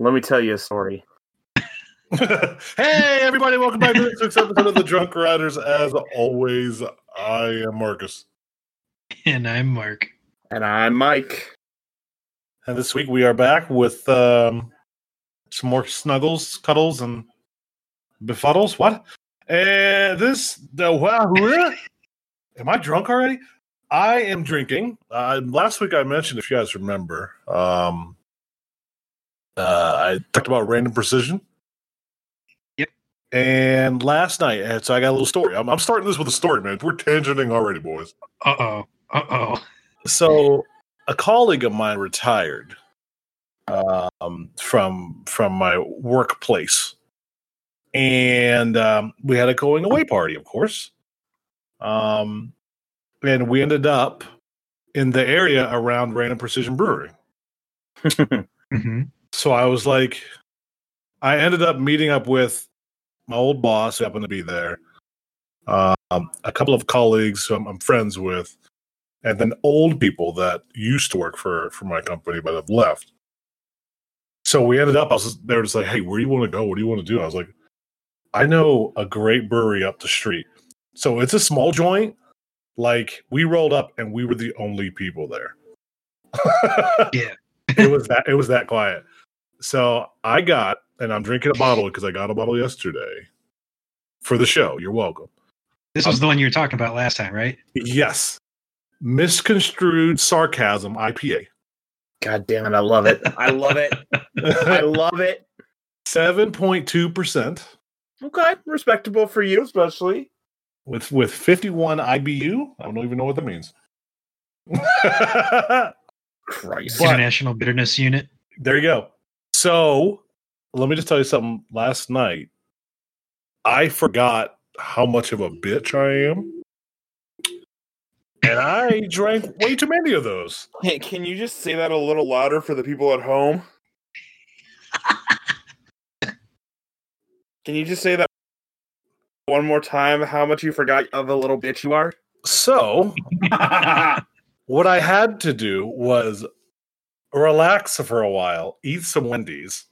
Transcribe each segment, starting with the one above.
Let me tell you a story. hey, everybody, welcome back to the sixth episode of the Drunk Riders. As always, I am Marcus. And I'm Mark. And I'm Mike. And this week we are back with um, some more snuggles, cuddles, and befuddles. What? And this, the wow, am I drunk already? I am drinking. Uh, last week I mentioned, if you guys remember, um, uh, I talked about random precision. Yep. And last night, and so I got a little story. I'm, I'm starting this with a story, man. We're tangenting already, boys. Uh oh. Uh oh. So, a colleague of mine retired um, from from my workplace, and um, we had a going away party, of course. Um, and we ended up in the area around Random Precision Brewery. hmm So I was like, I ended up meeting up with my old boss who happened to be there, um, a couple of colleagues who I'm, I'm friends with, and then old people that used to work for for my company but have left. So we ended up. I was they were just like, "Hey, where do you want to go? What do you want to do?" I was like, "I know a great brewery up the street. So it's a small joint. Like we rolled up and we were the only people there. Yeah. it was that it was that quiet. So I got, and I'm drinking a bottle because I got a bottle yesterday for the show. You're welcome. This was the one you were talking about last time, right? Yes, misconstrued sarcasm IPA. God damn it. I love it. I love it. I love it. Seven point two percent Okay. Respectable for you, especially. with with 51 IBU. I don't even know what that means. Christ. But- International Bitterness Unit. there you go. So let me just tell you something. Last night, I forgot how much of a bitch I am. And I drank way too many of those. Hey, can you just say that a little louder for the people at home? can you just say that one more time? How much you forgot of a little bitch you are? So, what I had to do was relax for a while, eat some Wendy's,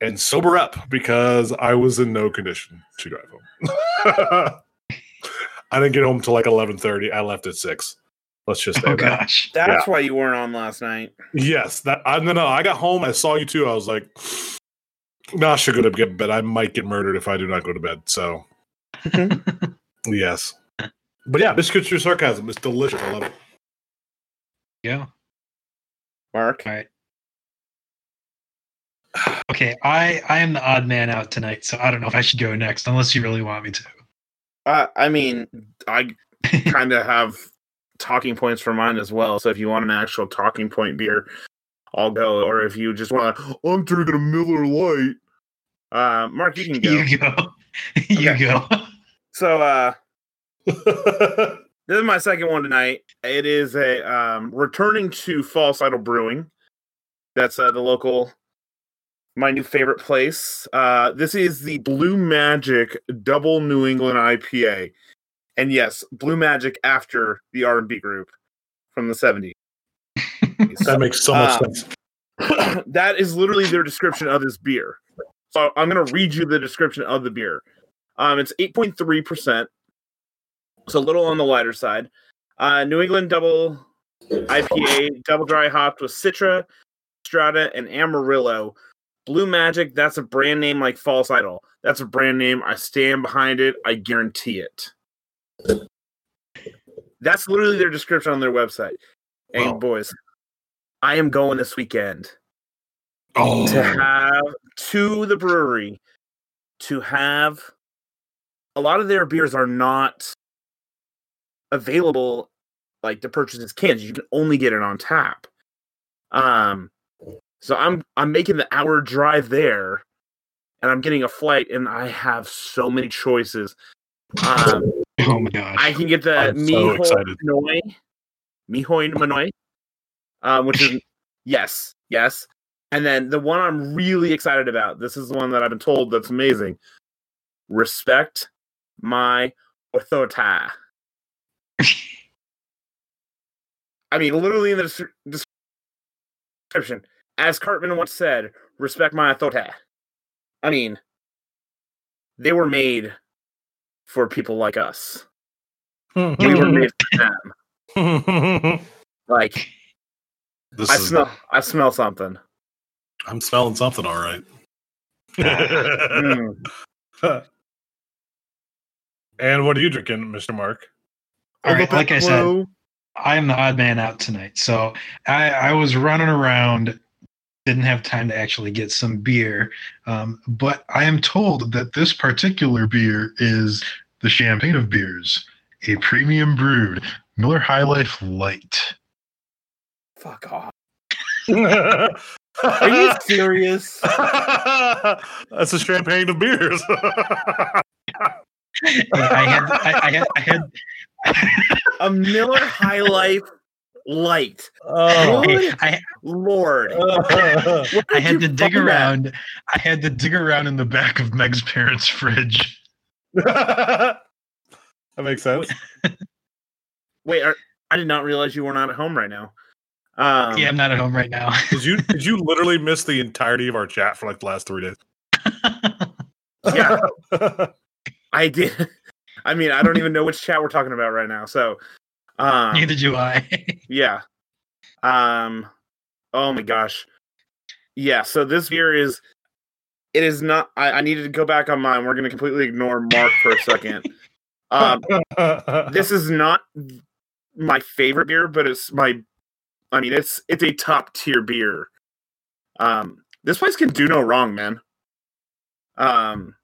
and sober up because I was in no condition to drive home. I didn't get home till like eleven thirty. I left at six. Let's just say Oh that. gosh. That's why you weren't on last night. Yes, that I no no. I got home. I saw you too. I was like, "No, I should go to get bed. I might get murdered if I do not go to bed." So, yes, but yeah, misconstrued sarcasm. It's delicious. I love it. Yeah. Mark. All right. Okay, I I am the odd man out tonight, so I don't know if I should go next unless you really want me to. Uh, I mean, I kind of have talking points for mine as well. So if you want an actual talking point beer, I'll go. Or if you just want, to, I'm drinking a Miller Lite. Uh, Mark, you can go. You go. you Okay. go. So uh, this is my second one tonight. It is a um, returning to False Idol Brewing. That's uh, the local, my new favorite place. Uh, this is the Blue Magic Double New England IPA, and yes, Blue Magic after the R and B group from the seventies. that makes so much Um, sense. that is literally their description of this beer. So I'm going to read you the description of the beer. Um, it's 8.3%, so a little on the lighter side. Uh, New England double IPA, double dry hopped with Citra, Strata, and Amarillo. Blue Magic, that's a brand name like False Idol. That's a brand name. I stand behind it. I guarantee it. That's literally their description on their website. Wow. boys, I am going this weekend Oh, to have to the brewery to have a lot of their beers are not available like to purchase as cans you can only get it on tap um so i'm i'm making the hour drive there and i'm getting a flight and i have so many choices um Oh my gosh. I can get the I'm so Mihoy excited. Mihoy Manoi, um, which is yes, yes. And then the one I'm really excited about. This is the one that I've been told that's amazing. Respect my authority. I mean, literally in the description, as Cartman once said, respect my authority. I mean, they were made for people like us. We were made for them. Like this I is, smell, I smell something. I'm smelling something, all right. Mm. and what are you drinking, Mr. Mark? All right, like I said, I am the odd man out tonight. So I, I was running around, didn't have time to actually get some beer. Um, but I am told that this particular beer is the champagne of beers, a premium brewed Miller High Life Light. Fuck off. Are Are you serious? That's a champagne of beers. I had, I, I had, I had, A Miller High Life Light. oh. Good I, Lord. What I had to dig find that? around. I had to dig around in the back of Meg's parents' fridge. that makes sense. Wait, are, I did not realize you were not at home right now. Um, yeah, I'm not at home right now. Did you did you literally miss the entirety of our chat for like the last three days? yeah, I did. I mean, I don't even know which chat we're talking about right now. So, um, Neither do I. yeah. Um, oh my gosh. Yeah. So this beer is. It is not. I, I needed to go back on mine. We're going to completely ignore Mark for a second. Um, this is not my favorite beer, but it's my. I mean, it's it's a top tier beer. Um, this place can do no wrong, man. Um,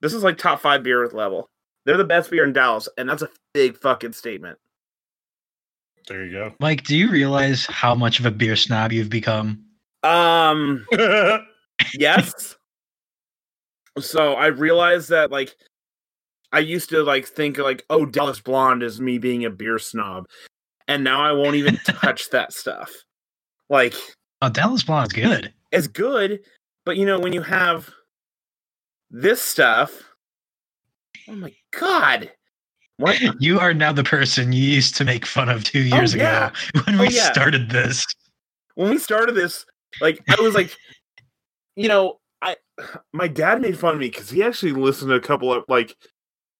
this is like top five beer with level. They're the best beer in Dallas, and that's a big fucking statement. there you go. Mike, do you realize how much of a beer snob you've become? Um, yes. so I realized that like I used to like think like, oh, Dallas Blonde is me being a beer snob, and now I won't even touch that stuff. Like Oh, Dallas Blonde is good. it's good, but you know when you have this stuff, oh my god, what? You are now the person you used to make fun of two oh, years yeah. ago when Oh, we yeah. started this. when we started this, like I was like, you know, I my dad made fun of me because he actually listened to a couple of like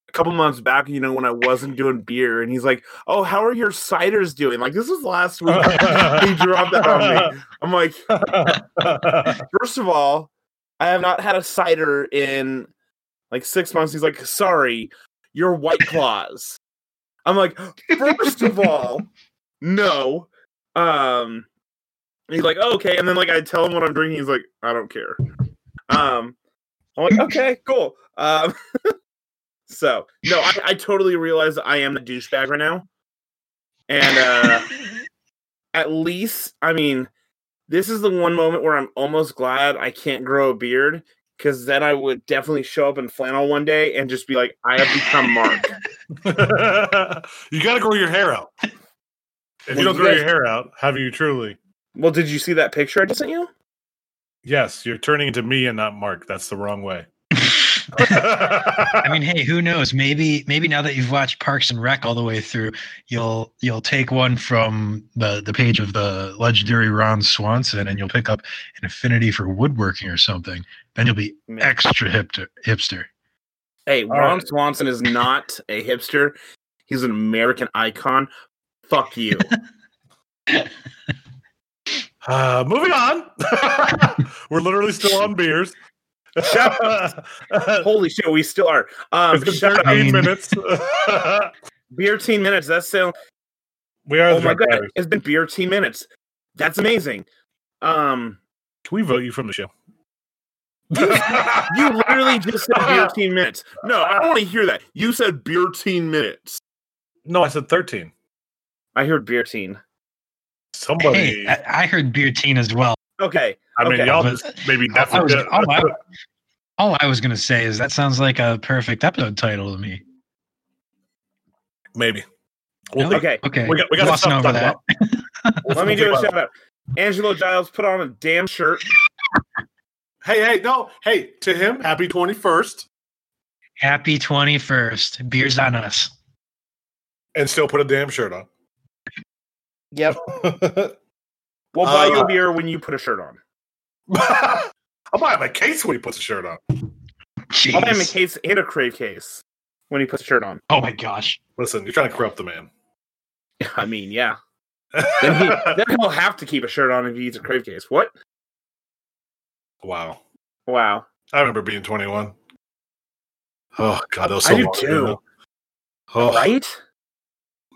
a couple months back, you know, when I wasn't doing beer, and he's like, "Oh, how are your ciders doing?" Like this was last week. he dropped that on me. I'm like, first of all, I have not had a cider in like six months. He's like, sorry, your white claws. I'm like, first of all, no. Um he's like, oh, okay. And then like I tell him what I'm drinking, he's like, I don't care. Um I'm like, okay, cool. Um so no, I, I totally realize I am the douchebag right now. And uh at least, I mean, this is the one moment where I'm almost glad I can't grow a beard because then I would definitely show up in flannel one day and just be like, I have become Mark. you got to grow your hair out. If Well, you don't you grow guys- your hair out, have you truly? well, did you see that picture I just sent you? Yes, you're turning into me and not Mark. That's the wrong way. I mean, hey, who knows? Maybe, maybe now that you've watched Parks and Rec all the way through, you'll you'll take one from the the page of the legendary Ron Swanson, and you'll pick up an affinity for woodworking or something. Then you'll be Man. extra hipster. Hipster. Hey, All Ron right. Swanson is not a hipster. He's an American icon. Fuck you. uh, moving on. We're literally still on beers. Holy shit, we still are. Um, it's been shout out, 13 minutes. beer teen minutes. That's so. we are Oh the my god, drivers. it's been beer teen minutes. That's amazing. Um, Can we vote you from the show? you literally just said beer teen minutes. No, I don't want to hear that. You said beer teen minutes. No, I said 13. I heard beer teen. Somebody. Hey, I, I heard beer teen as well. Okay, I mean, okay, y'all just maybe I was, all, I, all I was gonna say is that sounds like a perfect episode title to me. maybe. We'll No? okay. Okay, We got, we got glossing stuff to over that. about. Let me do a think shout out. Angelo Giles put on a damn shirt. Hey, hey, no, hey, to him, happy 21st, Happy twenty first. Beers on us. and still put a damn shirt on. Yep. We'll buy you Uh, a beer when you put a shirt on. I'll buy him a case when he puts a shirt on. I'll buy him a case and a crave case when he puts a shirt on. Oh my gosh. Listen, you're trying to corrupt the man. I mean, yeah. Then, he, then he'll have to keep a shirt on if he eats a crave case. What? wow. Wow. I remember being 21. Oh God, that was I so do long too. ago. Oh Right?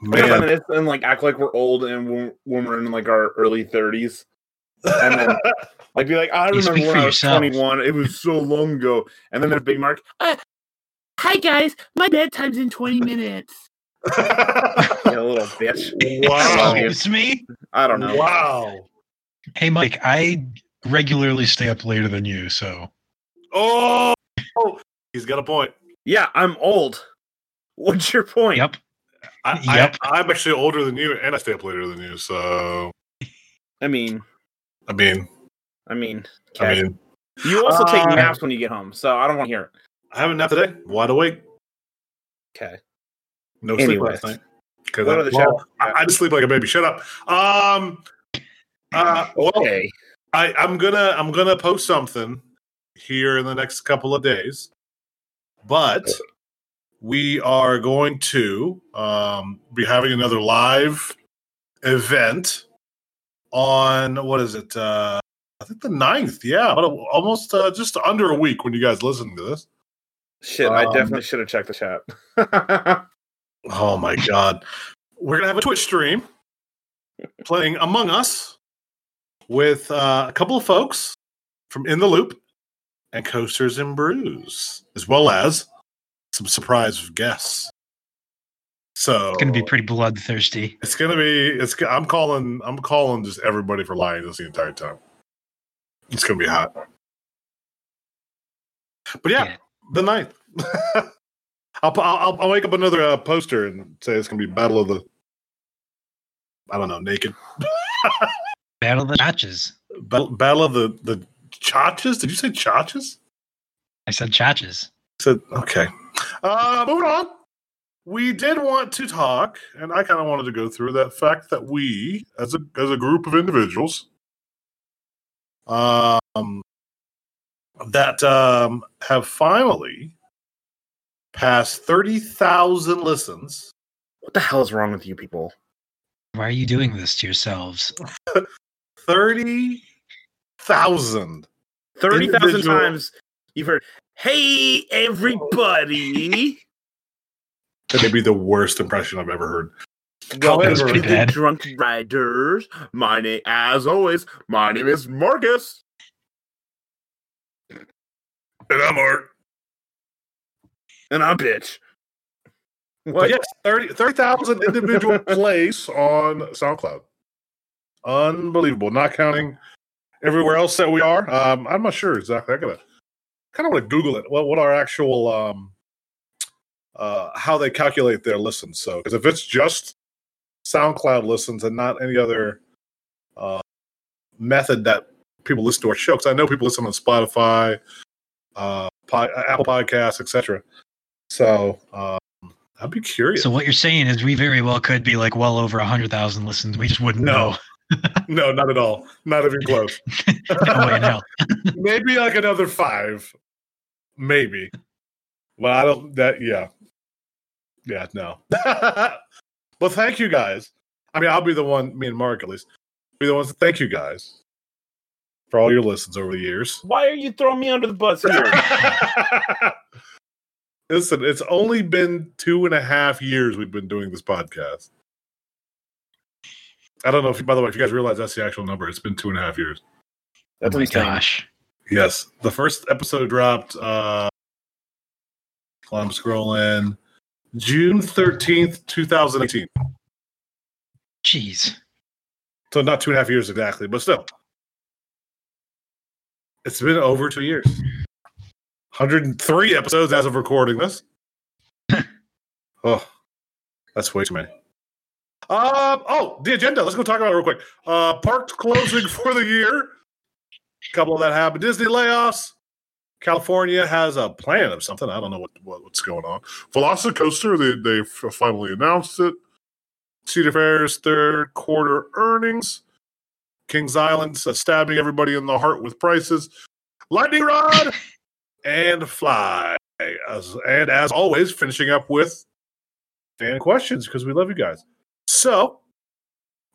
We're gonna reminisce and like act like we're old and when, when we're in like our early 30s. And then like be like, I remember when for I was yourself. 21. It was so long ago. And then there's Big Mark. Uh, hi guys, my bedtime's in 20 minutes. You little bitch. wow, Excuse me? I don't know. wow. Hey, Mike, I regularly stay up later than you, so Oh, he's got a point. Yeah, I'm old. What's your point? yep. I, Yep. I, I'm actually older than you, and I stay up later than you. So, I mean, I mean, I mean, I mean, you also take Uh, naps when you get home, so I don't want to hear it. I haven't napped today. Wide awake. Okay. No sleep last night. 'Cause Go I, to the well. I, I just sleep like a baby. Shut up. Um. Uh. Well, Okay. I, I'm gonna I'm gonna post something here in the next couple of days, but we are going to um, be having another live event on what is it? Uh, I think the 9th. Yeah, almost uh, just under a week when you guys listen to this. Shit, I Um, definitely should have checked the chat. Oh my god. We're gonna have a Twitch stream playing Among Us with uh, a couple of folks from In the Loop and Coasters and Brews, as well as some surprise guests. So It's going to be pretty bloodthirsty. It's gonna be. It's. I'm calling. I'm calling just everybody for lying this the entire time. It's gonna be hot. But yeah, Yeah. the ninth. I'll, I'll I'll make up another uh, poster and say it's gonna be Battle of the. I don't know, naked Battle of the Chachas. battle, battle of the the chachas. Did you say chachas? I said Chachas. Said okay. Uh, moving on. We did want to talk, and I kind of wanted to go through that fact that we, as a as a group of individuals, um, that um, have finally passed thirty thousand listens. what the hell is wrong with you people? Why are you doing this to yourselves? Thirty thousand. 30,000 Individual- times you've heard, hey, everybody. That may be the worst impression I've ever heard. Welcome to the. Drunk Riders. My name, as always, my name is Marcus. And I'm Art. And I'm bitch. But What? yes, 30 30,000 individual plays on SoundCloud. Unbelievable. Not counting everywhere else that we are. Um, I'm not sure exactly. I gotta kind of want to Google it. What what our actual um, uh, how they calculate their listens. So because if it's just SoundCloud listens and not any other uh, method that people listen to our show, because I know people listen on Spotify, uh, pod, Apple Podcasts, etc. So um, I'd be curious. So what you're saying is we very well could be like well over a hundred thousand listens. We just wouldn't No. know. No, not at all. Not even close. no way in hell. Maybe like another five. Maybe. Well, I don't that yeah. Yeah, no. well, thank you guys. I mean, I'll be the one, me and Mark at least, be the ones to thank you guys for all your listens over the years. Why are you throwing me under the bus here? Listen, it's only been two and a half years we've been doing this podcast. I don't know if, by the way, if you guys realize that's the actual number. It's been two and a half years. Oh that's oh my he's saying. gosh. Yes, the first episode dropped. uh while I'm scrolling, June thirteenth, two thousand eighteen. Jeez. So not two and a half years exactly, but still, it's been over two years. 103 episodes as of recording this. oh, that's way too many. Um, oh, the agenda. Let's go talk about it real quick. Uh, parks closing for the year. A couple of that happened. Disney layoffs. California has a plan of something. I don't know what, what what's going on. Velocicoaster, they they finally announced it. Cedar Fair's third quarter earnings. Kings Island, uh, stabbing everybody in the heart with prices. Lightning Rod and Fly. As, and as always, finishing up with fan questions because we love you guys. So,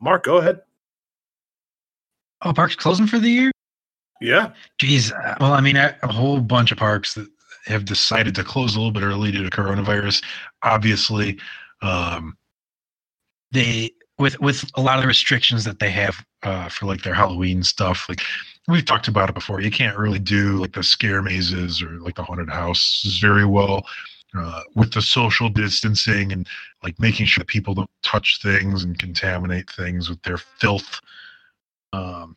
Mark, go ahead. Oh, parks closing for the year? Yeah. Geez. uh, Well, I mean, a whole bunch of parks that have decided to close a little bit early due to coronavirus. Obviously, um, they with with a lot of the restrictions that they have uh, for like their Halloween stuff. Like we've talked about it before, you can't really do like the scare mazes or like the haunted houses very well. Uh, with the social distancing and like making sure that people don't touch things and contaminate things with their filth. Um,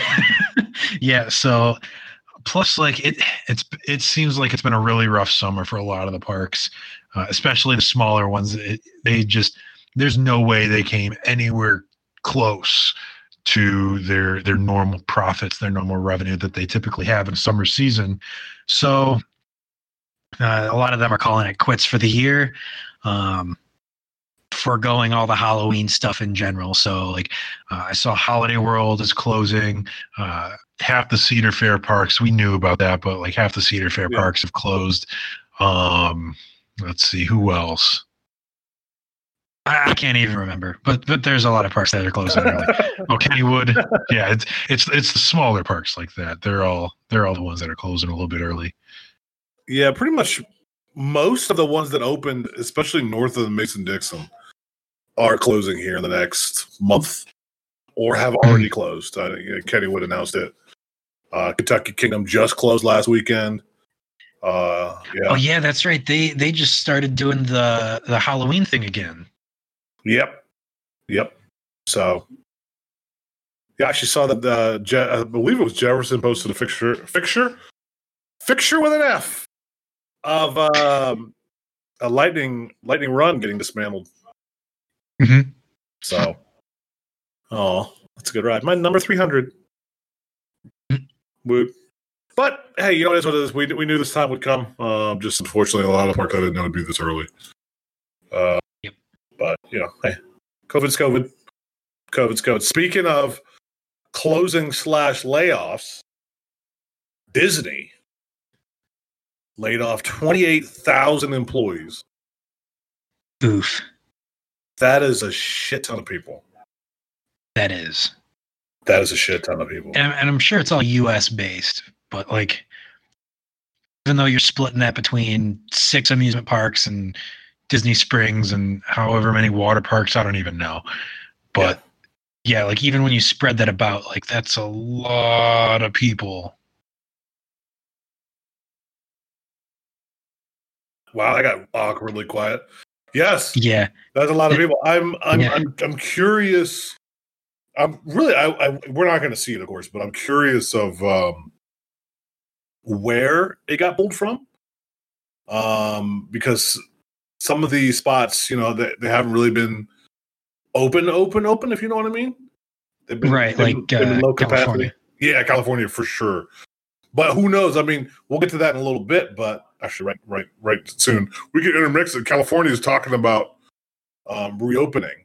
yeah, so plus like it it's it seems like it's been a really rough summer for a lot of the parks, uh, especially the smaller ones. It, they just there's no way they came anywhere close to their their normal profits, their normal revenue that they typically have in summer season. So uh, a lot of them are calling it quits for the year. Um, foregoing all the Halloween stuff in general. So, like, uh, I saw Holiday World is closing. Uh, half the Cedar Fair parks, we knew about that, but like half the Cedar Fair Yeah. parks have closed. Um, let's see, who else? I, I can't even remember, but but there's a lot of parks that are closing early. Oh, Kennywood, yeah, it's it's it's the smaller parks like that. They're all they're all the ones that are closing a little bit early. Yeah, pretty much most of the ones that opened, especially north of the Mason Dixon, are closing here in the next month or have already closed. I think Kennywood announced it. Uh, Kentucky Kingdom just closed last weekend. Uh, yeah. Oh yeah, that's right. They they just started doing the the Halloween thing again. Yep. Yep. So, yeah, I actually saw that. Uh, Je- I believe it was Jefferson posted a fixture, fixture, fixture with an F of um, a lightning lightning run getting dismantled. Mhm. So, oh, that's a good ride. My number three hundred. Woot. But hey, you know it is what it is. We we knew this time would come. Um, just unfortunately, a lot of parks I didn't know it'd be this early. Uh, Yep. But you know, hey, COVID's COVID. COVID's COVID. Speaking of closing slash layoffs, Disney laid off twenty eight thousand employees. Oof, That is a shit ton of people. that is, That is a shit ton of people. and, and I'm sure it's all U.S. based, but like, even though you're splitting that between six amusement parks and Disney Springs and however many water parks, I don't even know. But yeah, like even when you spread that about, like that's a lot of people. Wow, I got awkwardly quiet. Yes, Yeah, that's a lot of people. I'm I'm Yeah. I'm, I'm curious. I'm really I, I we're not going to see it, of course, but I'm curious of um, where it got pulled from. Um, because some of these spots, you know, they, they haven't really been open, open, open. If you know what I mean, they've Right, they've like, uh, California. Yeah, California for sure. But who knows? I mean, we'll get to that in a little bit. But actually, right, right, right soon we can intermix it. California is talking about um, reopening.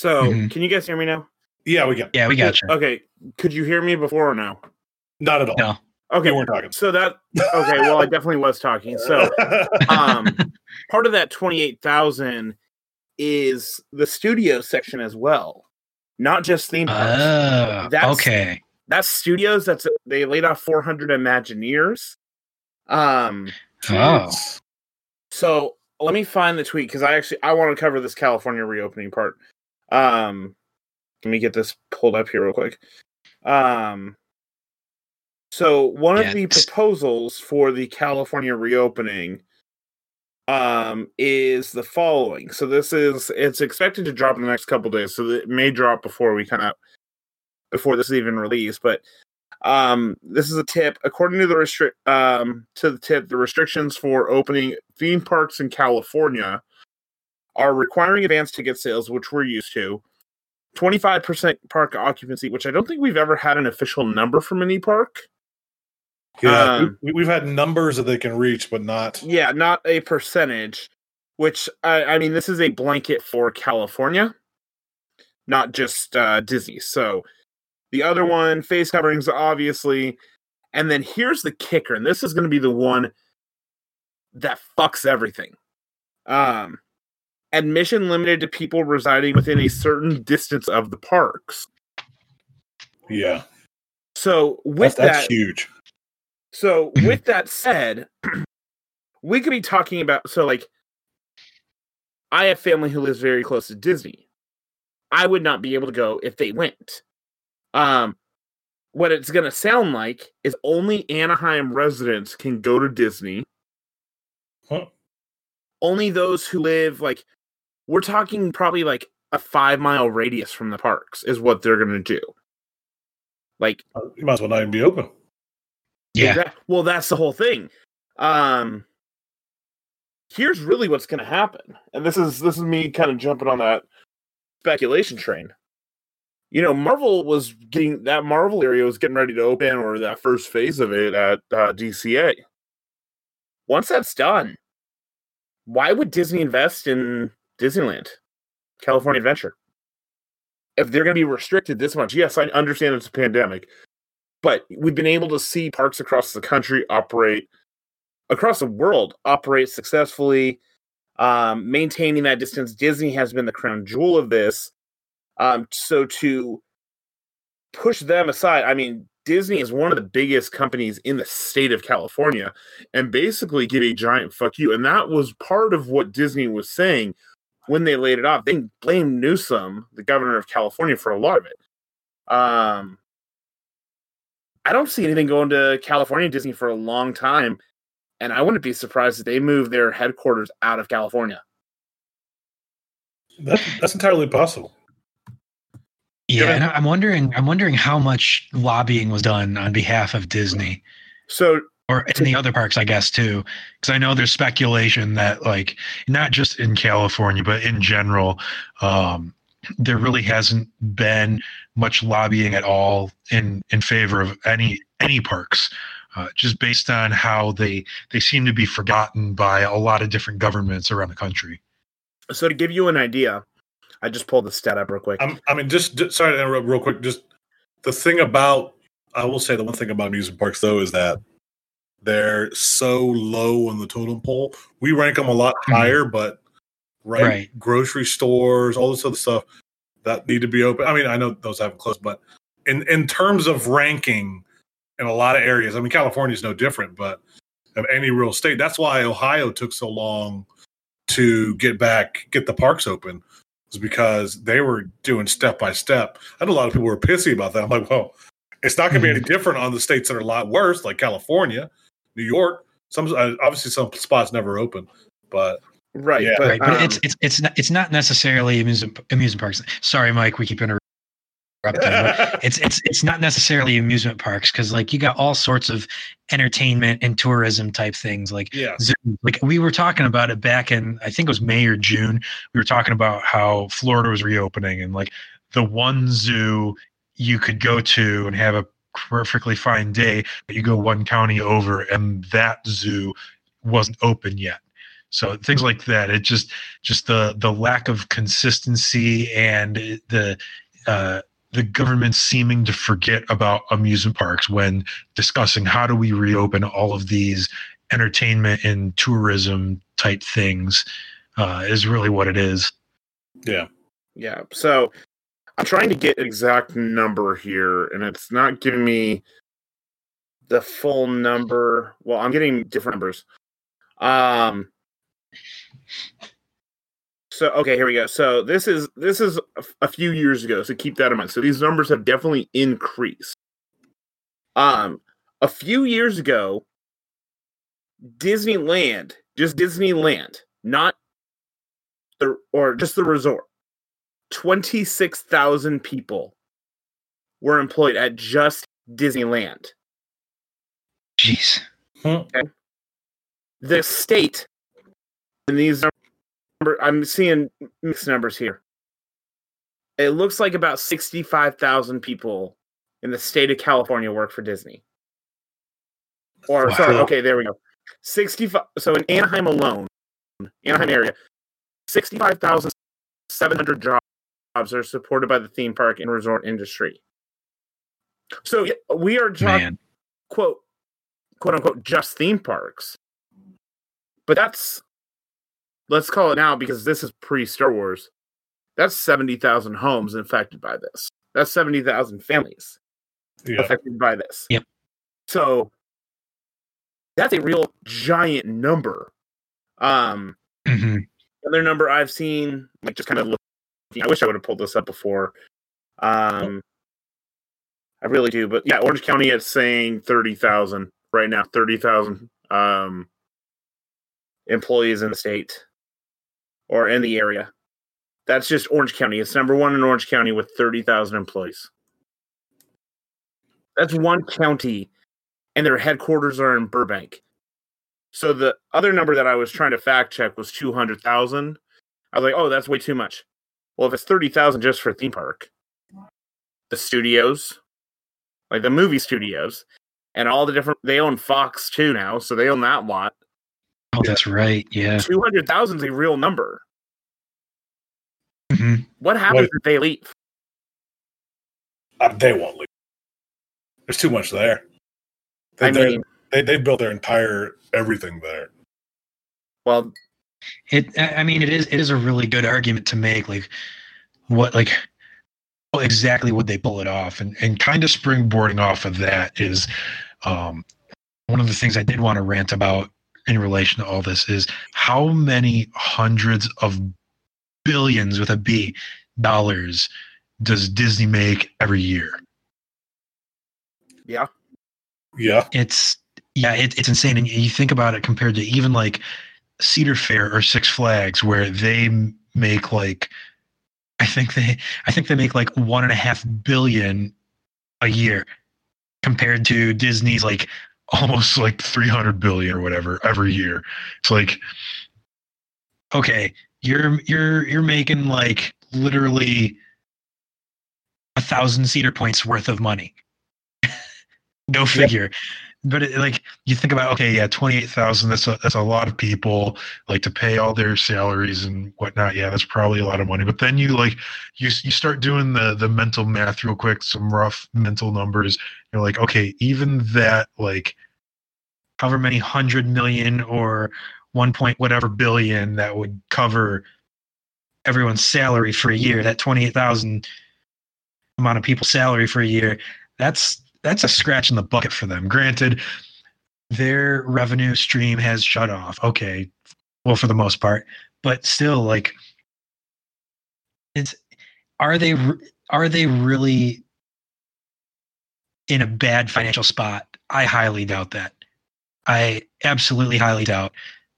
So, Mhm. can you guys hear me now? Yeah, we can. yeah, we got you. Okay. Could you hear me before or now? Not at all. No. Okay. We weren't talking. So that okay. Well, I definitely was talking. So, um, part of that twenty-eight thousand is the studio section as well, not just theme parks. Oh, That's- okay. That's studios. That's they laid off four hundred Imagineers. Um. Oh, So let me find the tweet because I actually I want to cover this California reopening part. Um, let me get this pulled up here real quick. Um, so one Yeah, of the proposals for the California reopening um is the following. So this is it's expected to drop in the next couple days. So it may drop before we kind of before this is even released, but um, this is a tip. According to the restrict um, to the tip, the restrictions for opening theme parks in California are requiring advanced ticket sales, which we're used to. 25% park occupancy, which I don't think we've ever had an official number from any park. yeah, um, we, we've had numbers that they can reach, but not. Yeah, not a percentage, which I, I mean, this is a blanket for California, not just uh, Disney. So The other one, face coverings, obviously. And then here's the kicker, and this is going to be the one that fucks everything. Um, admission limited to people residing within a certain distance of the parks. Yeah, So with that's, that's that, huge. so with that said, we could be talking about so like I have family who lives very close to Disney. I would not be able to go if they went. Um what it's going to sound like is only Anaheim residents can go to Disney. Huh. Only those who live like we're talking probably like a 5 mile radius from the parks is what they're going to do. Like Uh, You might as well not even be open. Yeah. Exact- well, that's the whole thing. Um, here's really what's going to happen, and this is this is me kind of jumping on that speculation train. You know, Marvel was getting that Marvel area was getting ready to open, or that first phase of it at uh, DCA. Once that's done, why would Disney invest in Disneyland, California Adventure? If they're going to be restricted this much, yes, I understand it's a pandemic, but we've been able to see parks across the country operate across the world operate successfully um, maintaining that distance disney has been the crown jewel of this um, so to push them aside i mean disney is one of the biggest companies in the state of california and basically give a giant fuck you and that was part of what disney was saying when they laid it off they blamed newsom the governor of california for a lot of it um, I don't see anything going to California Disney for a long time, and I wouldn't be surprised if they move their headquarters out of California. That, that's entirely possible. Yeah, and I'm wondering I'm wondering how much lobbying was done on behalf of Disney So or in the other parks, I guess too, because I know there's speculation that like not just in California but in general, um, there really hasn't been much lobbying at all in in favor of any any parks. Uh, just based on how they they seem to be forgotten by a lot of different governments around the country. so to give you an idea, I just pulled the stat up real quick. I'm, I mean, just, just sorry to interrupt real quick. Just the thing about, I will say the one thing about amusement parks though is that they're so low on the totem pole. We rank them a lot Mhm. higher, but right, Right. grocery stores, all this other stuff that need to be open. I mean, I know those haven't closed, but in in terms of ranking in a lot of areas, I mean, California is no different, but of any real state, that's why Ohio took so long to get back, get the parks open was because they were doing step by step. I know a lot of people were pissy about that. I'm like, well, it's not going to be any different on the states that are a lot worse, like California, New York. Some uh, obviously some spots never open, but right, yeah, but, right, but um, it's it's it's not it's not necessarily amusement amusement parks. Sorry, Mike, we keep interrupting. It's it's it's not necessarily amusement parks because like you got all sorts of entertainment and tourism type things like yeah, zoo. Like we were talking about it back in I think it was May or June. We were talking about how Florida was reopening and like the one zoo you could go to and have a perfectly fine day, but you go one county over and that zoo wasn't open yet. So things like that. It just just the the lack of consistency and the uh, the government seeming to forget about amusement parks when discussing how do we reopen all of these entertainment and tourism type things uh, is really what it is. yeah. yeah. So I'm trying to get an exact number here, and it's not giving me the full number. Well, I'm getting different numbers. Um. So okay, here we go. So this is this is a, f- a few years ago. So keep that in mind. So these numbers have definitely increased. Um, a few years ago, Disneyland, just Disneyland, not the or just the resort, twenty six thousand people were employed at just Disneyland. Jeez. Okay. The state, and these number, I'm seeing mixed numbers here. It looks like about sixty five thousand people in the state of California work for Disney. Or sorry, okay, there we go. 65 so in Anaheim alone, Anaheim area, 65,700 jobs are supported by the theme park and resort industry. So we are talking Man. quote quote unquote just theme parks. But that's let's call it now because this is pre Star Wars. That's seventy thousand homes infected by this. That's seventy thousand families Yeah. affected by this. Yep. So that's a real giant number. Um Mhm. other number I've seen, like just kind of looking. I wish I would have pulled this up before. Um, I really do, but yeah, Orange County is saying thirty thousand right now. Thirty thousand um, employees in the state or in the area. That's just Orange County. It's number one in Orange County with thirty thousand employees. That's one county, and their headquarters are in Burbank. So the other number that I was trying to fact check was two hundred thousand. I was like, oh, that's way too much. Well, if it's thirty thousand just for a theme park, the studios, like the movie studios, and all the different they own Fox too now, so they own that lot. Oh, that's right. Yeah. Two hundred thousand is a real number. Mhm. What happens Wait. if they leave? Uh, they won't leave. There's too much there. They, I mean, they they built their entire everything there. well, It. I I mean, it is. It is a really good argument to make. Like, what? Like, exactly would they pull it off? And and kind of springboarding off of that is, um, one of the things I did want to rant about in relation to all this is how many hundreds of billions with a B dollars does Disney make every year? yeah, Yeah. it's yeah it, it's insane and you think about it compared to even like cedar fair or six flags where they make like i think they i think they make like one and a half billion a year compared to disney's like almost like 300 billion or whatever every year. It's like okay you're you're you're making like literally a thousand cedar points worth of money. No figure. But it, like you think about okay yeah 28000 that's a, that's a lot of people like to pay all their salaries and whatnot. Yeah that's probably a lot of money. But then you like you you start doing the the mental math real quick some rough mental numbers. You're like okay even that like however many hundred million or one point whatever billion that would cover everyone's salary for a year that 28000 amount of people's salary for a year that's that's a scratch in the bucket for them. Granted, their revenue stream has shut off. Okay, well for the most part, but still, like, it's are they are they really in a bad financial spot? I highly doubt that. I absolutely highly doubt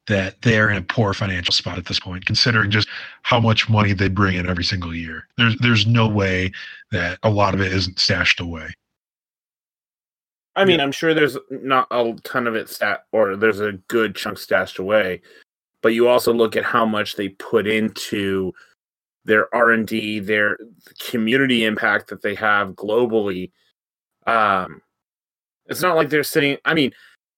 that they're in a poor financial spot at this point, considering just how much money they bring in every single year. There's there's no way that a lot of it isn't stashed away. I mean, I'm sure there's not a ton of it stat, or there's a good chunk stashed away, but you also look at how much they put into their R and D, their community impact that they have globally. Um, it's not like they're sitting. I mean,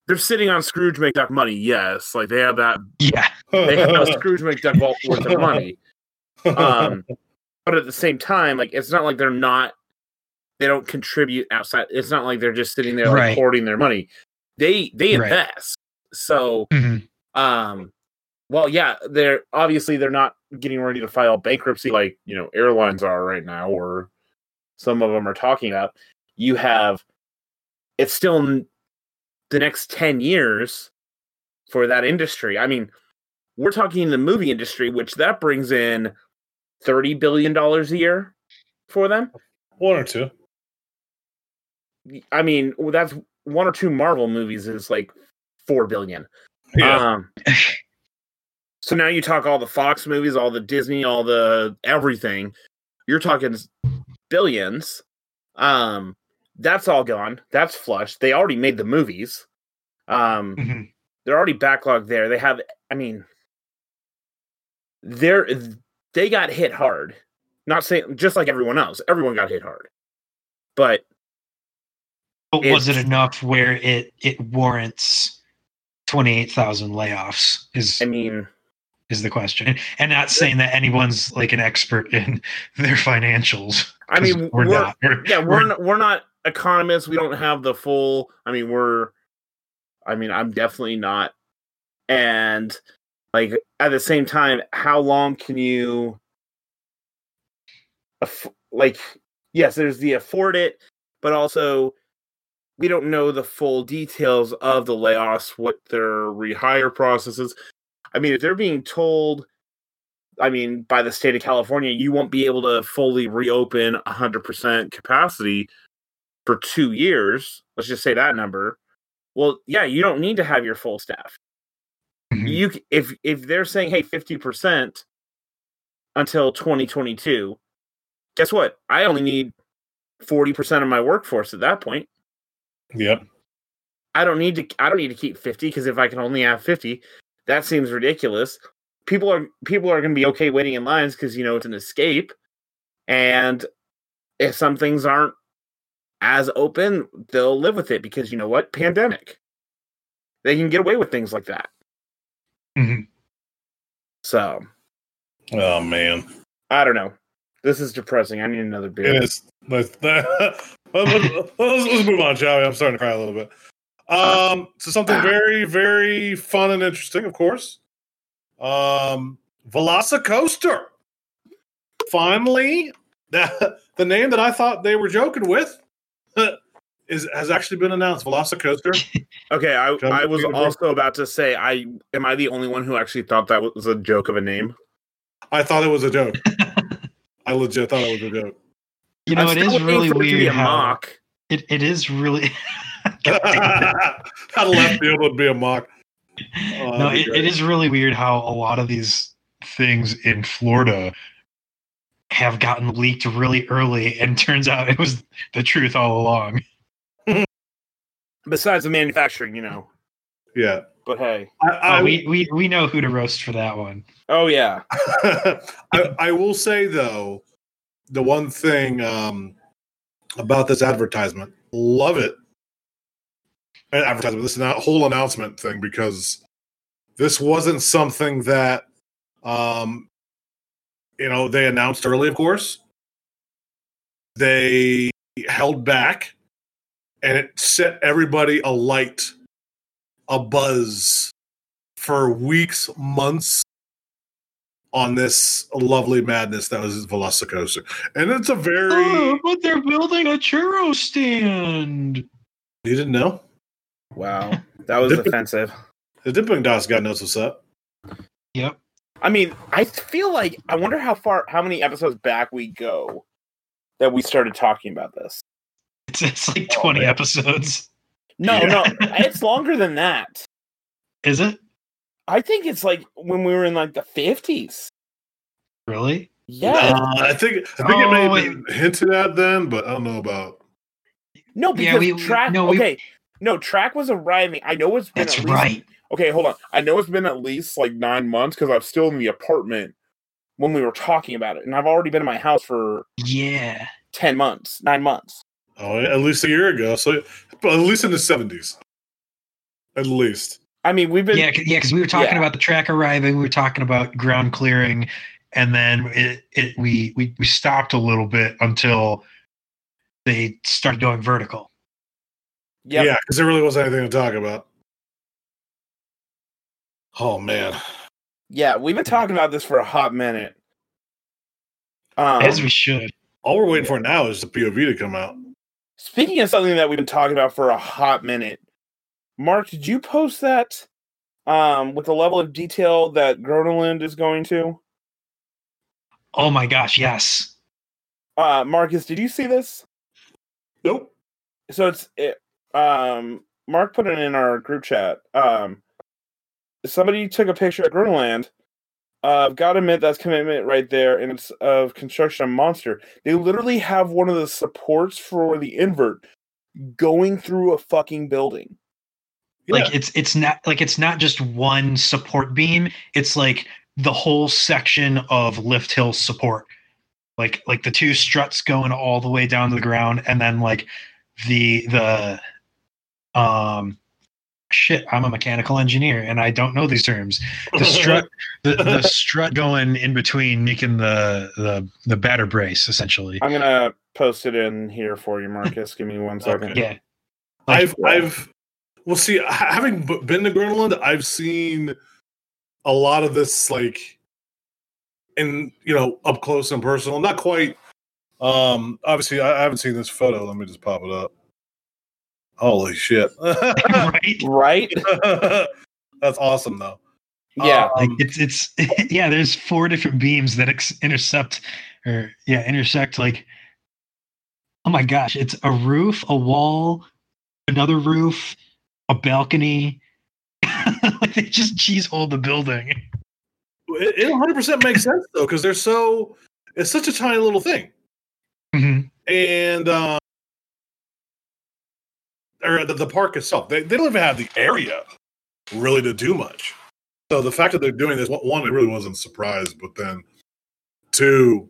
they're sitting on Scrooge McDuck money. Yes, like they have that. Yeah, They have a Scrooge McDuck vault worth of money. Um, but at the same time, like it's not like they're not. They don't contribute outside. It's not like they're just sitting there like Right. hoarding their money. They they Right. invest. So Mhm. um well yeah they're obviously they're not getting ready to file bankruptcy like you know airlines are right now or some of them are talking about you have it's still n- the next 10 years for that industry i mean we're talking the movie industry which that brings in 30 billion dollars a year for them One or two. i mean that's one or two marvel movies is like 4 billion Yeah. Um, so now you talk all the Fox movies, all the Disney, all the everything. You're talking billions. Um, that's all gone. That's flushed. They already made the movies. Um, Mhm. they're already backlogged there. They have. I mean, they're they got hit hard. Not saying just like everyone else. Everyone got hit hard, but But was it enough where it it warrants twenty eight thousand layoffs? Is I mean, is the question? And not saying that anyone's like an expert in their financials. I mean, we're, we're, not. We're, yeah, we're not, we're not economists. We don't have the full. I mean, we're. I mean, I'm definitely not. And like at the same time, how long can you? aff- Like, yes, there's the afford it, but also we don't know the full details of the layoffs, what their rehire process is. I mean, if they're being told, I mean, by the state of California, you won't be able to fully reopen 100% capacity for two years. Let's just say that number. Well, yeah, you don't need to have your full staff. Mhm. You if if they're saying, hey, 50% until 2022, guess what? I only need 40% of my workforce at that point. Yep. I don't need to I don't need to keep 50 because if I can only have 50, that seems ridiculous. People are people are going to be okay waiting in lines because you know it's an escape. And if some things aren't as open, they'll live with it because you know what? Pandemic. They can get away with things like that. Mhm. So, Oh man, I don't know. This is depressing. I need another beer. it is. Let's, let's, let's, let's move on, shall we? I'm starting to cry a little bit. Um, so something very, very fun and interesting, of course. Um, Velocicoaster. Finally, the, the name that I thought they were joking with is has actually been announced. Velocicoaster. Okay, I, Come I was also about to say, I am I the only one who actually thought that was a joke of a name? I thought it was a joke. I legit thought it was a joke. You know, I'm it still really to be weird a how mock. it, it is really. Out of left field would be a mock. Oh, no, it, it is really weird how a lot of these things in Florida have gotten leaked really early, and turns out it was the truth all along. Besides the manufacturing, you know. Yeah. But hey, I, I, Oh, we, we we know who to roast for that one. oh yeah, I, I will say though, the one thing um, about this advertisement, love it. Uh, Advertisement, this not whole announcement thing because this wasn't something that um, you know they announced early. Of course, they held back, and it set everybody alight, a buzz for weeks, months on this lovely madness that was Velocicoaster. And it's a very Oh, but they're building a churro stand. you didn't know? wow, that was offensive. The Dippin' Dots got knows what's up. Yep. I mean, I feel like I wonder how far, how many episodes back we go that we started talking about this. It's, it's like Oh, 20 man. episodes. No, Yeah. no, it's longer than that. Is it? I think it's like when we were in like the fifties. Really? Yeah. Uh, I think I think it Oh, may have been hinted at then, but I don't know about. no, Yeah, because we- we- track. no, we- okay, no, track was arriving. I know it's been That's at least, right. Okay, hold on. I know it's been at least like nine months because I'm still in the apartment when we were talking about it, and I've already been in my house for Yeah. ten months, nine months. Oh, at least a year ago. So, but at least in the seventies, at least. I mean, we've been Yeah, 'cause- yeah, because we were talking Yeah. about the track arriving, we were talking about ground clearing, and then it, it we, we we stopped a little bit until they started going vertical. Yep. Yeah, because there really wasn't anything to talk about. Oh man, Yeah, we've been talking about this for a hot minute. Um, As we should. all we're waiting for now is the POV to come out. Speaking of something that we've been talking about for a hot minute, Mark, did you post that um, with the level of detail that Gröna Lund is going to? Oh my gosh, yes. Uh, Marcus, did you see this? Nope. So it's it, um, Mark put it in our group chat. Um, somebody took a picture of Gröna Lund. Uh, I've got to admit that's commitment right there, and it's of construction of monster. They literally have one of the supports for the invert going through a fucking building. Like it's it's not like it's not just one support beam, it's like the whole section of lift hill support. Like like the two struts going all the way down to the ground and then like the the um shit, I'm a mechanical engineer and I don't know these terms. The strut, the, the strut going in between, making the the the batter brace essentially. I'm gonna post it in here for you, Marcus. Give me one second. Okay. Yeah, I've I've well see having been to Gröna Lund, I've seen a lot of this like in you know up close and personal. Not quite. Um, obviously, I, I haven't seen this photo. Let me just pop it up. Holy shit! right. Right? That's awesome, though. Yeah. Like Um, it's it's yeah. There's four different beams that ex- intercept or yeah intersect. Like oh my gosh, it's a roof, a wall, another roof, a balcony. like they just cheese hole the building. it, it 100 percent makes sense though because they're so. It's such a tiny little thing. Mhm. and um, or the, the park itself. They, they don't even have the area really to do much. So the fact that they're doing this, one, it really wasn't surprised, but then two,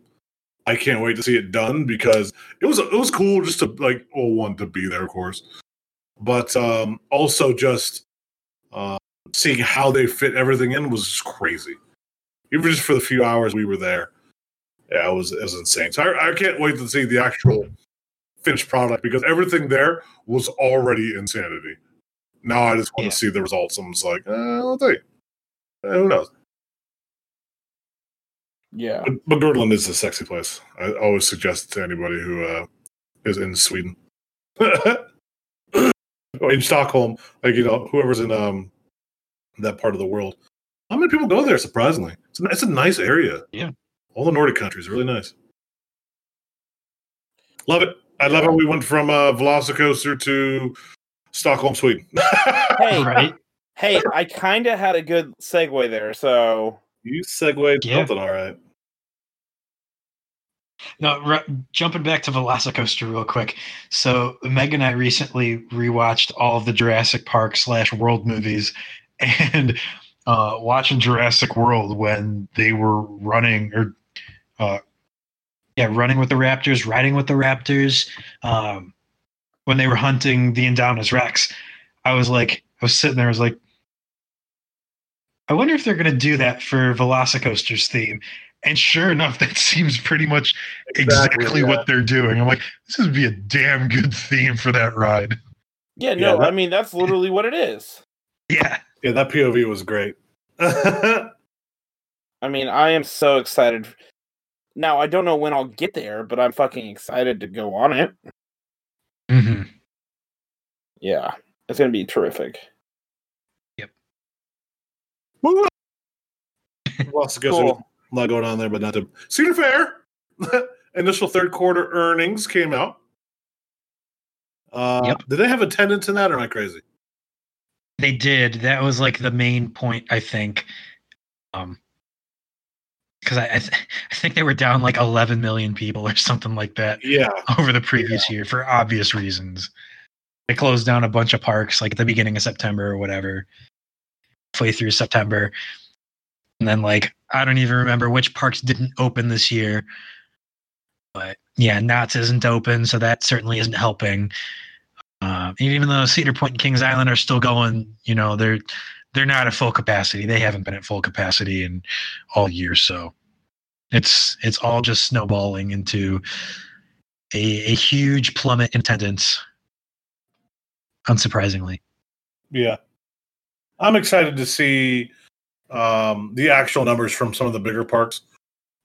I can't wait to see it done because it was it was cool just to like well one to be there of course, but um, also just uh, seeing how they fit everything in was just crazy. Even just for the few hours we were there, yeah, it was it was insane. So I, I can't wait to see the actual finished product because everything there was already insanity. Now I just want Yeah. to see the results. I'm just like, eh, I'll you. Eh, who knows? Yeah. But, but Gotland is a sexy place. I always suggest it to anybody who uh, is in Sweden. or in Stockholm, like you know, whoever's in um that part of the world. How many people go there? Surprisingly, it's a, it's a nice area. Yeah. all the Nordic countries, are really nice. Love it. I love how we went from uh, Velocicoaster to Stockholm, Sweden. Hey, Right. hey, I kind of had a good segue there. So you segued Yeah. something all right. No, r- jumping back to Velocicoaster real quick. So Meg and I recently rewatched all of the Jurassic Park slash World movies, and uh, watching Jurassic World when they were running or, uh, yeah, running with the Raptors, riding with the Raptors, um, when they were hunting the Indominus Rex. I was like, I was sitting there, I was like, I wonder if they're going to do that for Velocicoaster's theme. And sure enough, that seems pretty much exactly, Exactly, yeah. what they're doing. I'm like, this would be a damn good theme for that ride. yeah, Yeah, no, that- I mean that's literally what it is. Yeah. Yeah, that POV was great. I mean, I am so excited. Now I don't know when I'll get there, but I'm fucking excited to go on it. hmm Yeah, it's gonna be terrific. Moving on. Lots of Cool. a lot going on there, but not to Cedar Fair. Initial third quarter earnings came out. Uh, Yep. Did they have attendance in that, or am I crazy? They did. That was like the main point, I think. Um, because I I, th- I think they were down like 11 million people or something like that Yeah, over the previous year for obvious reasons. They closed down a bunch of parks like at the beginning of September or whatever, halfway through September, and then like I don't even remember which parks didn't open this year. But yeah, Knott's isn't open, so that certainly isn't helping. Uh, even though Cedar Point and Kings Island are still going, you know, they're they're not at full capacity. They haven't been at full capacity in all year, so it's it's all just snowballing into a, a huge plummet in attendance. Unsurprisingly, yeah. I'm excited to see um, the actual numbers from some of the bigger parks.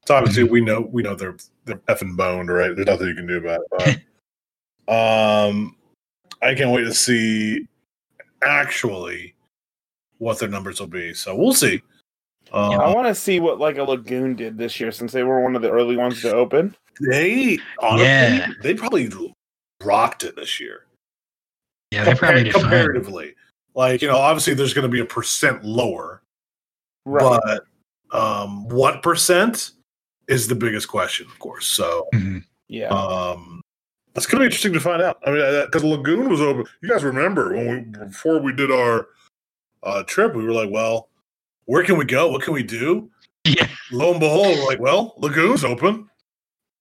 So obviously, we know we know they're they're effing boned, right? There's nothing you can do about it. But, um, I can't wait to see actually what their numbers will be. So we'll see. Uh, I want to see what like a lagoon did this year since they were one of the early ones to open. They honestly, Yeah. they probably rocked it this year. yeah, they probably did fine. comparatively. Like you know, obviously there's going to be a percent lower, Right. but um, what percent is the biggest question, of course. So Mhm. yeah. um, that's going to be interesting to find out. I mean, because Lagoon was open. You guys remember when we before we did our uh, trip, we were like, well, where can we go? What can we do? Yeah, Lo and behold, we're like, well, Lagoon's open.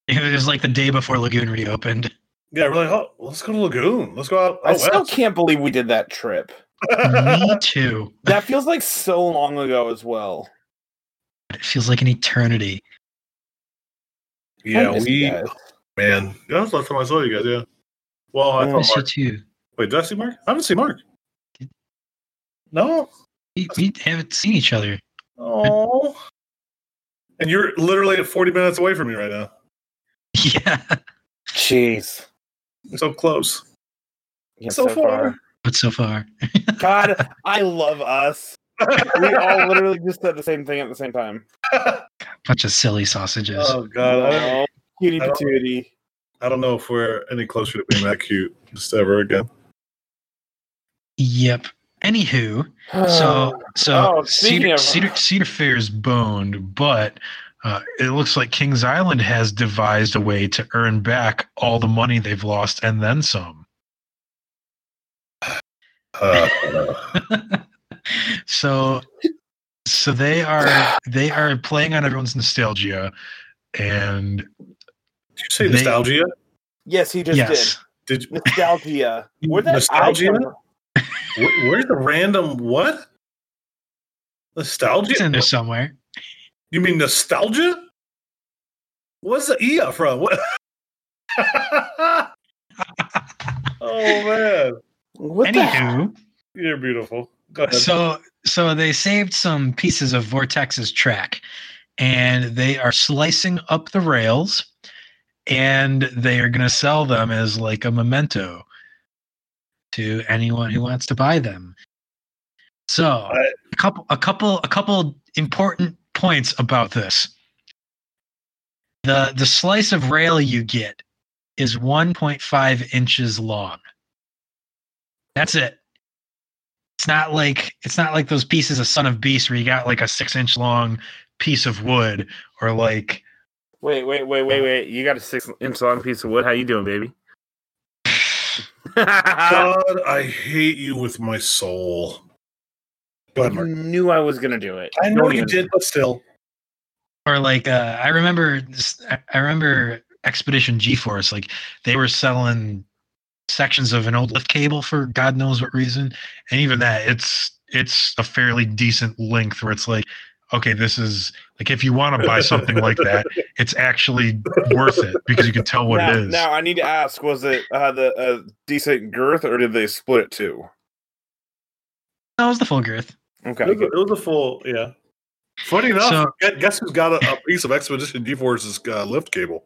it was like the day before Lagoon reopened. Yeah, we're like, oh, let's go to Lagoon. Let's go out. I out still can't believe we did that trip. Me too. that feels like so long ago as well. It feels like an eternity. Yeah, we man. That was the last time I saw you guys. Yeah. Well, I I thought miss you too. Wait, did I see Mark? I haven't seen Mark. No. We, we haven't seen each other. Oh. And you're literally 40 minutes away from me right now. Yeah, Jeez. So close. Yeah, So far. but so far. God, I love us. We all literally just said the same thing at the same time. Bunch of silly sausages. oh god, I don't, Oh, cutie I patootie. I don't know if we're any closer to being that cute just ever again. Yep. Anywho, so so Oh, Cedar, of- Cedar Cedar Fair is boned, but uh, it looks like Kings Island has devised a way to earn back all the money they've lost and then some. Uh, so so they are they are playing on everyone's nostalgia and did you say They- nostalgia? yes, he just yes Did did. Nostalgia. Where'd that Nostalgia? Come from? wh- where's the random what? Nostalgia? it's in there somewhere You mean nostalgia? What's the E up from? What? oh man, What the anywho you're beautiful. Go ahead. so so they saved some pieces of vortex's track and they are slicing up the rails and they are going to sell them as like a memento to anyone who wants to buy them so a couple a couple a couple important points about this the the slice of rail you get is 1.5 inches long that's it it's not like it's not like those pieces of Son of Beast where you got like a six inch long piece of wood or like Wait, wait, wait, wait, wait. You got a six inch long piece of wood. How you doing, baby? God, I hate you with my soul. But ahead, you Mark. knew I was gonna do it. I know you did, but still. or like uh, I remember this, I- I remember Expedition G-Force like they were selling sections of an old lift cable for God knows what reason and even that it's it's a fairly decent length where it's like okay this is like if you want to buy something like that it's actually worth it because you can tell what now, it is Now I need to ask: Was it uh, the uh, decent girth, or did they split it too? that was the full girth Okay, It was, a, it was a full, yeah. Funny enough, So- guess who's got a, a piece of Expedition G-Force's uh, lift cable?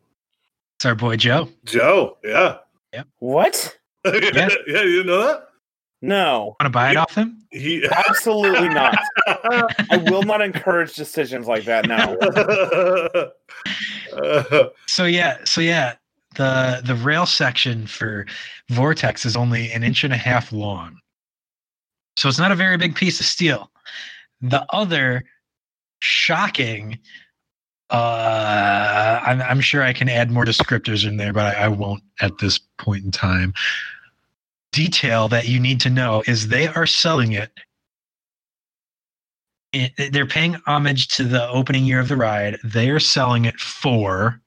it's our boy Joe Joe, yeah. Yeah. What? yeah. you didn't know that? No, want to buy it off him He absolutely not. I will not encourage decisions like that. now. So yeah, so yeah, the the rail section for Vortex is only an inch and a half long. So it's not a very big piece of steel. The other shocking uh I'm I'm sure I can add more descriptors in there, but I, I won't at this point in time. Detail that you need to know is they are selling it it, they're paying homage to the opening year of the ride. They are selling it for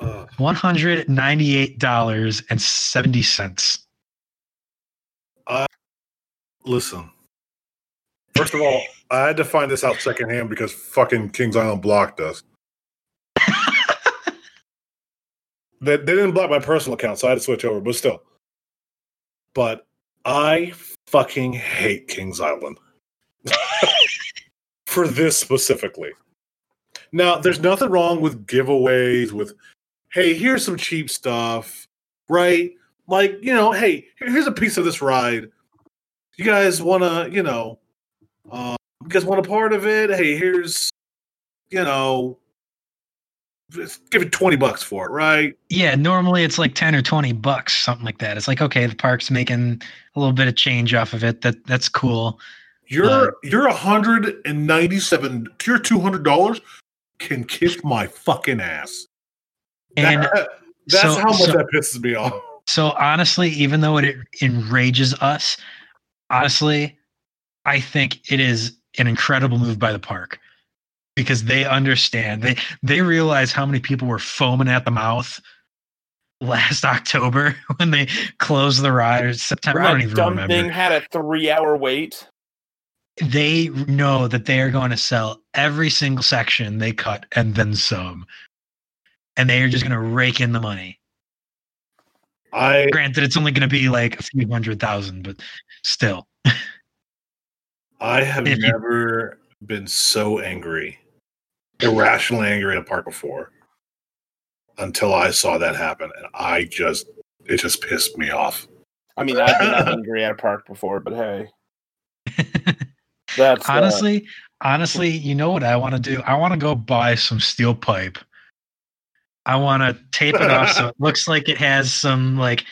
uh, one hundred ninety-eight dollars and seventy cents. listen. First of all, I had to find this out secondhand because fucking Kings Island blocked us. They, they didn't block my personal account, so I had to switch over, but still. But I fucking hate Kings Island. For this specifically. Now, there's nothing wrong with giveaways, with, hey, here's some cheap stuff, right? Like, you know, hey, here's a piece of this ride. You guys want to, you know, uh, you guys want a part of it? Hey, here's, you know, just give it 20 bucks for it, right? Yeah, normally it's like ten or twenty bucks, something like that. It's like okay, the park's making a little bit of change off of it. That that's cool. You're Uh, you're 197 you're 200 dollars can kiss my fucking ass. And That- that's so- how much so- that pisses me off. so honestly, even though it enrages us, honestly, I think it is an incredible move by the park because they understand they they realize how many people were foaming at the mouth last October when they closed the ride or September. I When don't even dumb remember. thing had a three-hour wait. They know that they are going to sell every single section they cut and then some. And they are just going to rake in the money. I Granted, it's only going to be like a few hundred thousand, but still. I have If you- never been so angry, irrationally angry at a park before until I saw that happen. And I just, it just pissed me off. I mean, I've been angry at a park before, but hey, that's uh, honestly, honestly, you know what I want to do? I want to go buy some steel pipe. I want to tape it off so it looks like it has some like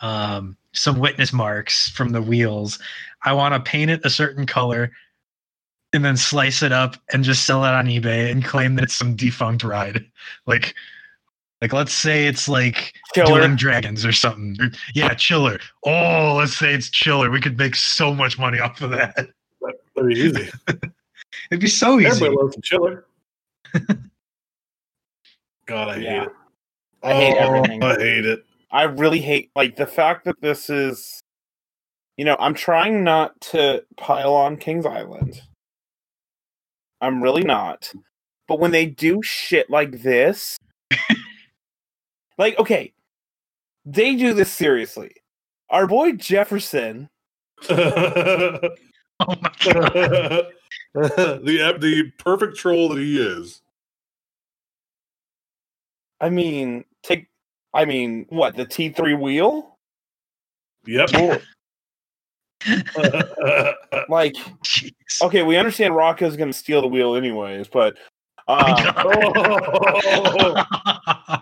um, some witness marks from the wheels. I want to paint it a certain color and then slice it up and just sell it on eBay and claim that it's some defunct ride. Like like let's say it's like Killer. Dueling Dragons or something. Yeah, Chiller. Oh, let's say it's Chiller. We could make so much money off of that. That'd be easy. It'd be so easy. Everybody loves some chiller. God, I Yeah. hate it. I hate Oh, everything. I hate it. I really hate like the fact that this is you know, I'm trying not to pile on King's Island. I'm really not. But when they do shit like this, like okay, they do this seriously. Our boy Jefferson, Oh my god. the the perfect troll that he is. I mean, take I mean, what, the T3 wheel? Yep. Like, Jeez. okay, we understand Rocco's gonna steal the wheel anyways, but oh,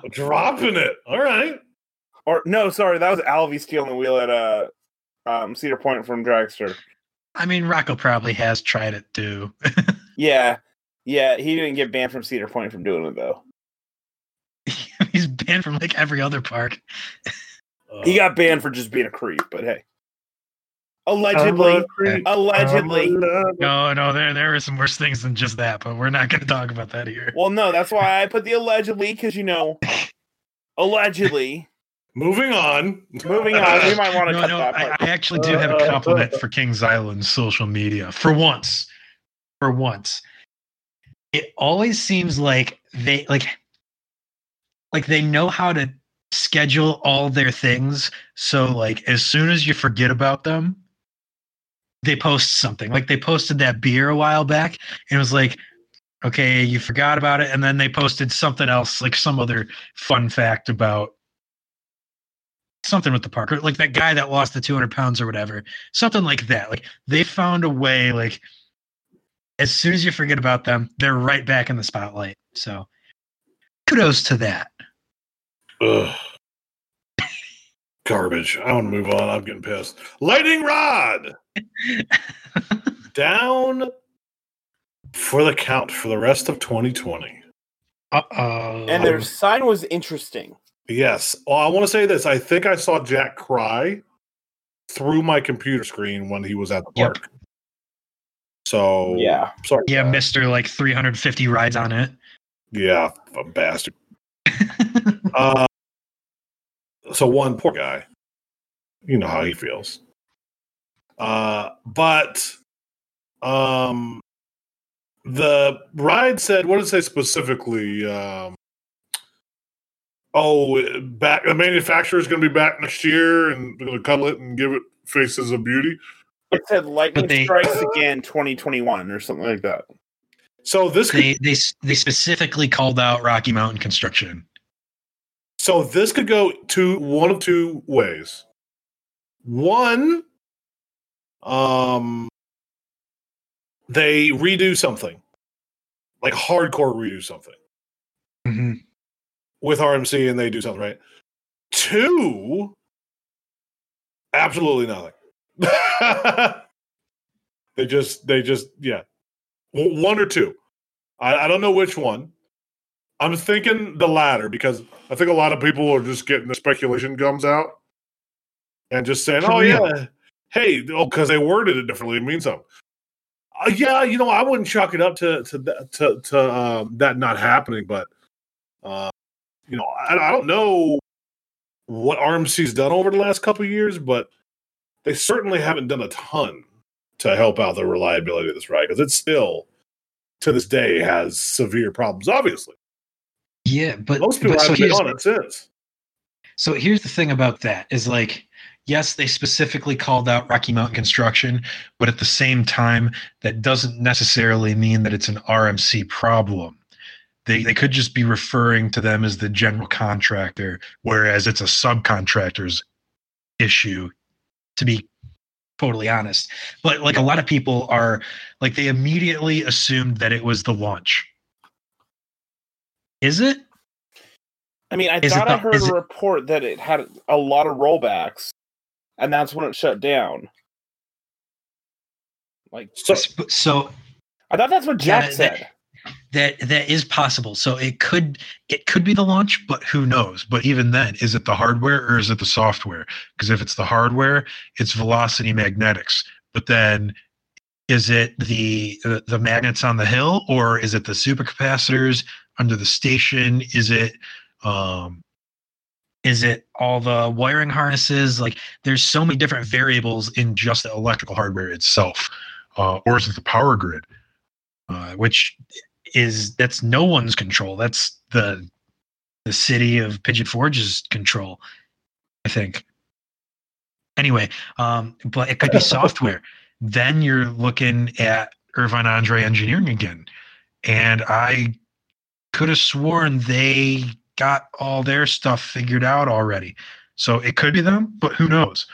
dropping it. All right. or no, sorry, that was Alvy stealing the wheel at uh um Cedar Point from Dragster. I mean, Rocco probably has tried it too. Yeah. Yeah, he didn't get banned from Cedar Point from doing it though. He's banned from like every other park. Uh, He got banned for just being a creep, but hey. Allegedly. Allegedly. No, no, there there are some worse things than just that, but we're not going to talk about that here. Well, no, that's why I put the allegedly, because you know, allegedly. Moving on. Moving on, we might want to No, cut no, that I, part. I actually do have a uh, compliment for Kings Island social media for once. For once, it always seems like they like like they know how to schedule all their things. So like as soon as you forget about them, they post something. Like they posted that beer a while back, and it was like, okay, you forgot about it, and then they posted something else, like some other fun fact about something with the park, or like that guy that lost the 200 pounds or whatever, something like that. Like they found a way, like as soon as you forget about them, they're right back in the spotlight. So kudos to that. Ugh. Garbage. I want to move on. I'm getting pissed. Lightning rod down for the count for the rest of 2020. Uh oh. And their sign was interesting. Yes. Well, I want to say this. I think I saw Jack cry through my computer screen when he was at the Yep. park. So Yeah. sorry. yeah, Mister like 350 rides on it. Yeah, a bastard. Uh, so one poor guy, you know how he feels. Uh, but um, the ride said, what did it say specifically? Um, oh, back the manufacturer is going to be back next year and they're going to cuddle it and give it faces of beauty. It said lightning they- strikes again 2021 or something like that. So this could, they they they specifically called out Rocky Mountain Construction. So this could go to one of two ways. One, um, they redo something, like hardcore redo something Mm-hmm. with RMC, and they do something right. Two, absolutely nothing. they just, they just, yeah, one or two. I, I don't know which one. I'm thinking the latter because I think a lot of people are just getting the speculation gums out and just saying, "Oh yeah, hey, oh, because they worded it differently, it means something." Uh, yeah, you know, I wouldn't chalk it up to to that- to, to um, that not happening, but uh, you know, I, I don't know what RMC's done over the last couple of years, but they certainly haven't done a ton to help out the reliability of this ride because it still, to this day, has severe problems. Obviously, Yeah, but, most people but so haven't been here's, on it since. so here's the thing about that is like, yes, they specifically called out Rocky Mountain Construction, but at the same time, that doesn't necessarily mean that it's an RMC problem. They, they could just be referring to them as the general contractor, whereas it's a subcontractor's issue, to be totally honest. But like a lot of people are like they immediately assumed that it was the launch. Is it? I mean, I Is it thought I heard is a it- report that it had a lot of rollbacks, and that's when it shut down. Like, So, So I thought that's what Jack Yeah, that- said. that that is possible. So it could it could be the launch, but who knows? But even then, is it the hardware or is it the software? Because if it's the hardware, it's velocity magnetics. But then is it the, the the magnets on the hill or is it the supercapacitors under the station? Is it um is it all the wiring harnesses? Like there's so many different variables in just the electrical hardware itself. Uh, or is it the power grid? Uh, which is that's no one's control. That's the the city of Pigeon Forge's control, I think. Anyway, um, but it could be software. Then you're looking at Irvine Andre Engineering again, and I could have sworn they got all their stuff figured out already. So it could be them, but who knows?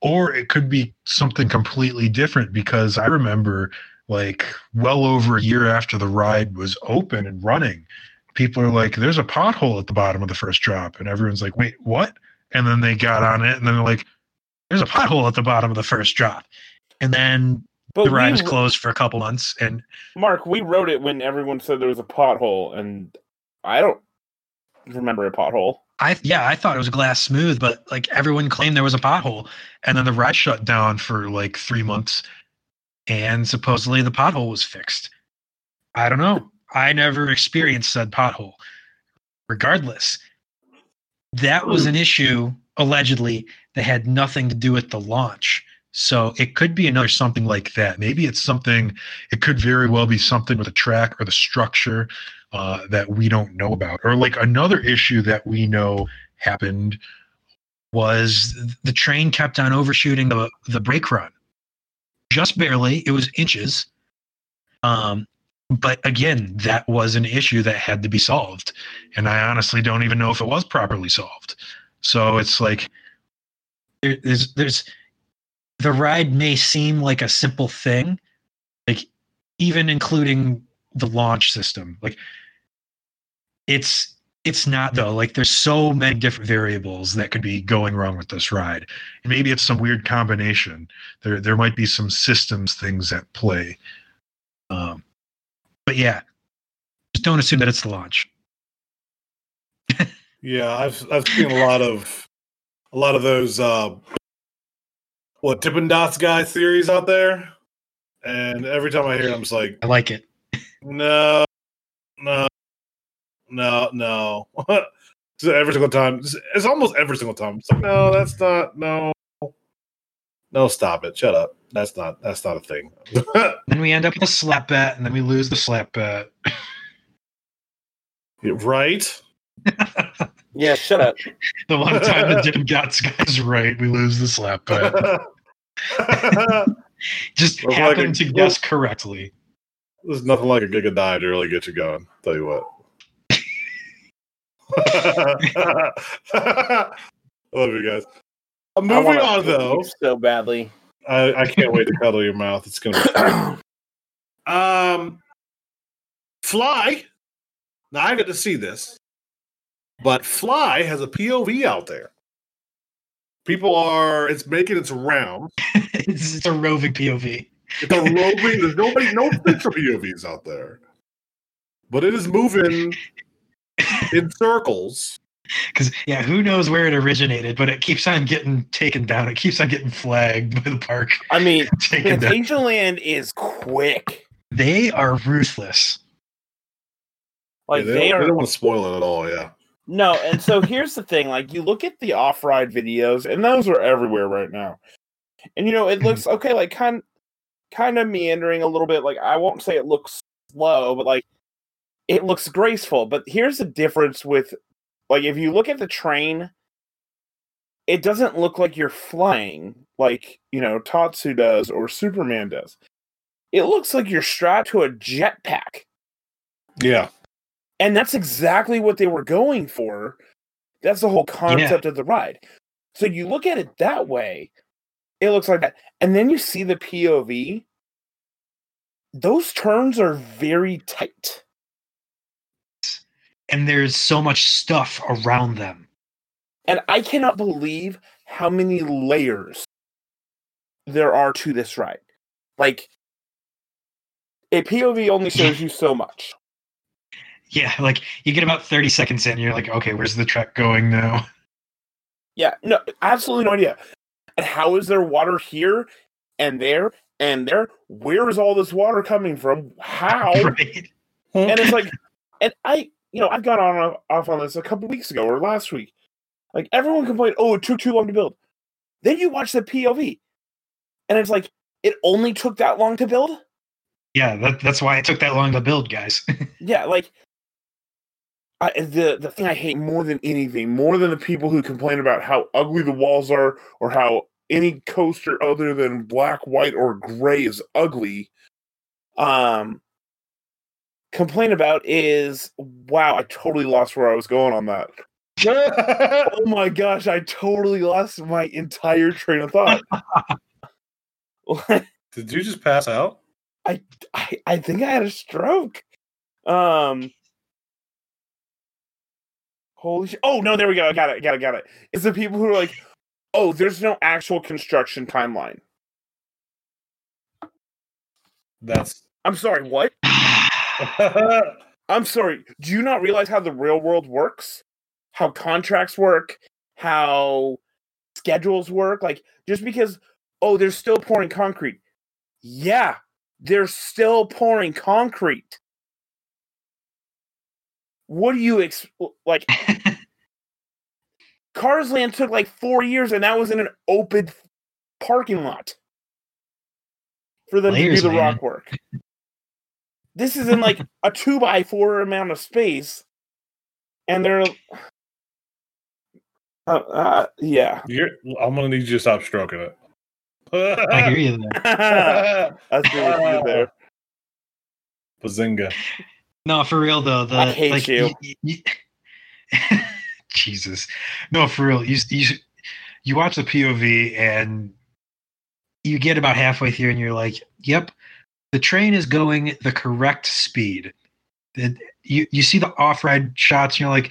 Or it could be something completely different because I remember like well over a year after the ride was open and running, people are like, there's a pothole at the bottom of the first drop. And everyone's like, wait, what? And then they got on it and then they're like, there's a pothole at the bottom of the first drop. And then But the ride was closed for a couple months. And Mark, we wrote it when everyone said there was a pothole, and I don't remember a pothole. I, yeah, I thought it was glass smooth, but like everyone claimed there was a pothole. And then the ride shut down for like three months. And supposedly the pothole was fixed. I don't know. I never experienced said pothole. Regardless, that was an issue allegedly that had nothing to do with the launch. So it could be another something like that. Maybe it's something, it could very well be something with the track or the structure uh, that we don't know about. Or like another issue that we know happened was the train kept on overshooting the, the brake run. Just barely, it was inches. Um, but again, that was an issue that had to be solved. And I honestly don't even know if it was properly solved. So it's like there, there's there's the ride may seem like a simple thing, like even including the launch system. Like it's it's not though. Like there's so many different variables that could be going wrong with this ride. And maybe it's some weird combination. There there might be some systems things at play. Um but yeah, just don't assume that it's the launch. yeah, I've I've seen a lot of a lot of those uh what Dippin' Dots guy theories out there. And every time I hear it, I'm just like, I like it. no, no, no, no. So every single time, it's- it's almost every single time. It's like, no, that's not. No, no, stop it. Shut up. That's not. That's not a thing. Then we end up with a slap bet, and then we lose the slap bet. right? Yeah, shut up. The one time the Jim Guts guy's right, we lose the slap bet. Just Looks like happen a- to guess correctly. There's nothing like a gig of dive to really get you going. Tell you what. I love you guys. Uh, I moving on though, so badly. I, I can't wait to cuddle your mouth. It's gonna be um Fly. Now I get to see this, but Fly has a POV out there. People are it's making its round. it's, it's a roving POV. It's a roving. There's nobody, no picture POVs out there, but it is moving in circles. Because yeah, who knows where it originated, but it keeps on getting taken down. It keeps on getting flagged by the park. I mean, taken down. Fantasia is quick. They are ruthless. Like Yeah, they, they, don't, they don't want to spoil it at all. Yeah. No, and so here's the thing: like you look at the off-ride videos, and those are everywhere right now. And you know, it looks mm-hmm. okay, like kind kind of meandering a little bit. Like I won't say it looks slow, but like it looks graceful. But here's the difference with like if you look at the train, it doesn't look like you're flying like you know Tatsu does or Superman does. It looks like you're strapped to a jetpack. Yeah. And that's exactly what they were going for. That's the whole concept of the ride. So you look at it that way, it looks like that. And then you see the POV. Those turns are very tight. And there's so much stuff around them. And I cannot believe how many layers there are to this ride. Like, a POV only shows you so much. Yeah, like you get about 30 seconds in, you're like, okay, where's the truck going now? Yeah, no, absolutely no idea. And how is there water here and there and there? Where is all this water coming from? How? Right? and it's like, and I, you know, I got on off on this a couple weeks ago or last week. Like everyone complained, oh, it took too long to build. Then you watch the POV, and it's like it only took that long to build. Yeah, that, that's why it took that long to build, guys. Yeah, like I, the the thing I hate more than anything, more than the people who complain about how ugly the walls are or how any coaster other than black, white, or gray is ugly. Um, complain about is wow, I totally lost where I was going on that. oh my gosh, I totally lost my entire train of thought. Did you just pass out? I, I think I had a stroke. Um. Holy shit. Oh, no, there we go. I got it. Got it. Got it. It's the people who are like, oh, there's no actual construction timeline. That's. I'm sorry, what? I'm sorry. Do you not realize how the real world works? How contracts work? How schedules work? Like, just because, oh, they're still pouring concrete. Yeah, they're still pouring concrete. What do you ex- like? Cars Land took like four years, and that was in an open parking lot for them Layers, to do the man. rock work. This is in like a two by four amount of space, and they're uh, uh, yeah. You're, I'm gonna need you to stop stroking it. I hear you there. That's good what you there. Bazinga. No, for real though. The I hate like, you. Jesus. No, for real. You you you watch the POV and you get about halfway through and you're like, "Yep, the train is going the correct speed." It, you you see the off-ride shots and you're like,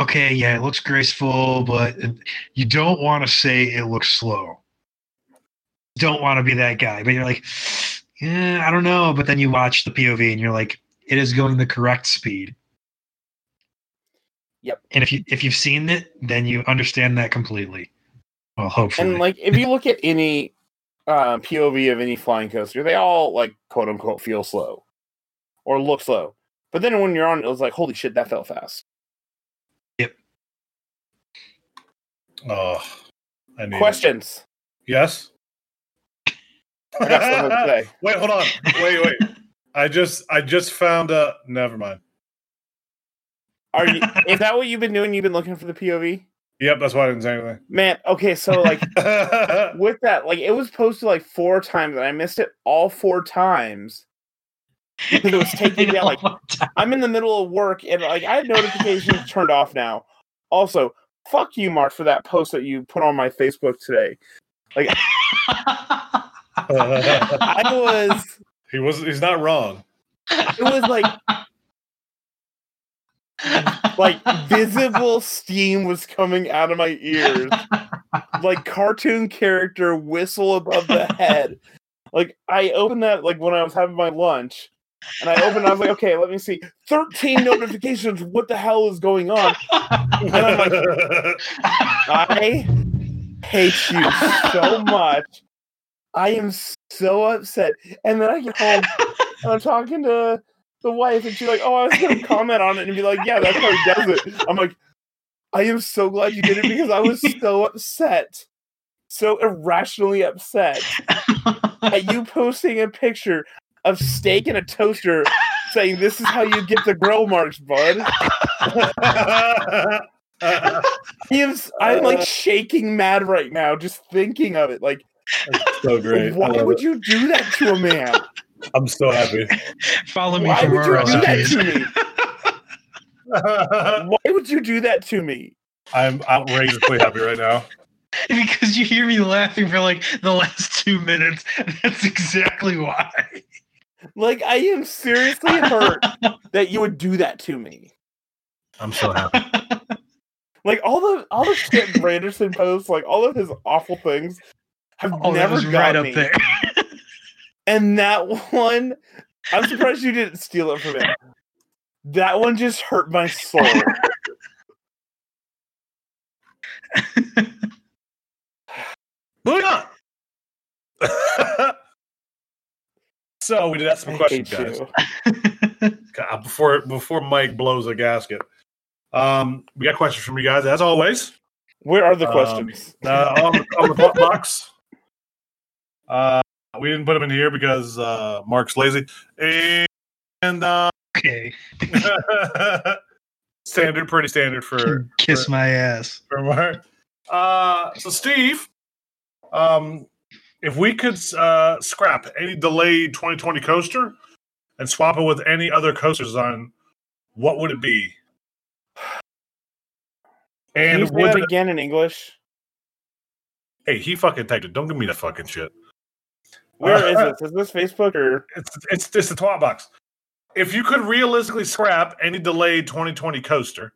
"Okay, yeah, it looks graceful, but you don't want to say it looks slow." Don't want to be that guy, but you're like, "Yeah, I don't know." But then you watch the POV and you're like, "It is going the correct speed." Yep. And if you if you've seen it, then you understand that completely. Well, hopefully. And like, if you look at any uh, POV of any flying coaster, they all like quote unquote feel slow or look slow. But then when you're on, it, it was like, holy shit, that felt fast. Yep. Oh, I need it. Questions. Yes. I got to say. wait, hold on. Wait, wait. I just, I just found. a. never mind. Are you? is that what you've been doing? You've been looking for the POV, Yep, that's why I didn't say anything. man. Okay, so like with that, like it was posted like four times, and I missed it all four times because it was taking me out. Like I'm in the middle of work, and like I have notifications turned off now. Also, fuck you, Mark, for that post that you put on my Facebook today. Like I was, he was. He's not wrong. it was like like visible steam was coming out of my ears like cartoon character whistle above the head like i opened that like when i was having my lunch and i opened it, i was like okay let me see 13 notifications what the hell is going on and i'm like i hate you so much i am so upset and then i get home and i'm talking to the wife and she's like, "Oh, I was gonna comment on it and be like, yeah, that's how he does it." I'm like, I am so glad you did it because I was so upset, so irrationally upset at you posting a picture of steak in a toaster, saying this is how you get the grill marks, bud. I'm, I'm like shaking mad right now just thinking of it. Like, so great. Why would it. you do that to a man? I'm so happy. Follow me Why would you do that to me? Why would you do that to me? I'm outrageously happy right now. because you hear me laughing for like the last two minutes. That's exactly why. Like, I am seriously hurt that you would do that to me. I'm so happy. Like all the all the shit Branderson posts, like all of his awful things, have Oh, never got right up me. there. And that one, I'm surprised you didn't steal it from me. That one just hurt my soul. Moving on. so we did ask some I questions, guys. God, before before Mike blows a gasket. Um, we got questions from you guys as always. Where are the Um, questions? Uh, on, the- on the box. Uh, we didn't put them in here because uh, Mark's lazy, and uh, okay. standard, pretty standard for Kiss for- my ass. for Mark. Uh, so Steve, um, if we could uh, scrap any delayed 2020 coaster and swap it with any other coasters on, what would it be? Can And you say would that it, again in English? hey, he fucking typed it. Don't give me the fucking shit. Where is this? Is this Facebook or It's it's just the twat box. If you could realistically scrap any delayed 2020 coaster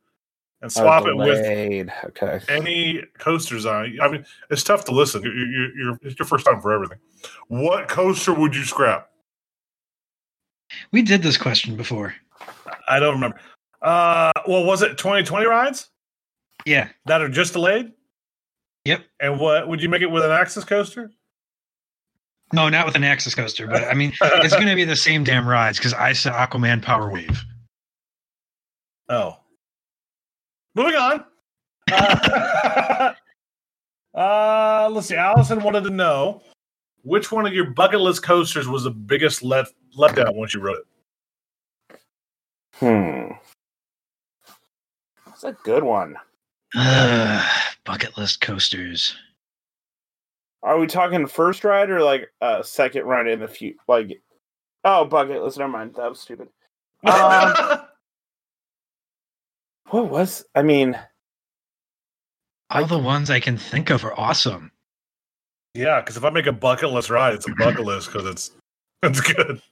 and swap it with delayed. Okay. any coasters on it, I mean, it's tough to listen. You, you, you're it's your first time for everything. What coaster would you scrap? We did this question before. I don't remember. Uh, well, was it 2020 rides Yeah. that are just delayed? Yep. And what would you make it with an Axis coaster? No, not with an Axis coaster, but I mean, it's going to be the same damn rides because I said Aquaman Power Wave. Oh. Moving on. Uh, uh, let's see. Allison wanted to know which one of your bucket list coasters was the biggest let letdown once you wrote it. Hmm. That's a good one. Ugh, bucket list coasters. Are we talking first ride or like uh second ride in the future? Like, oh, bucket list. Never mind. That was stupid. Um, what was? I mean, All the ones I can think of are awesome. yeah, because if I make a bucket list ride, it's a bucket list because it's it's good.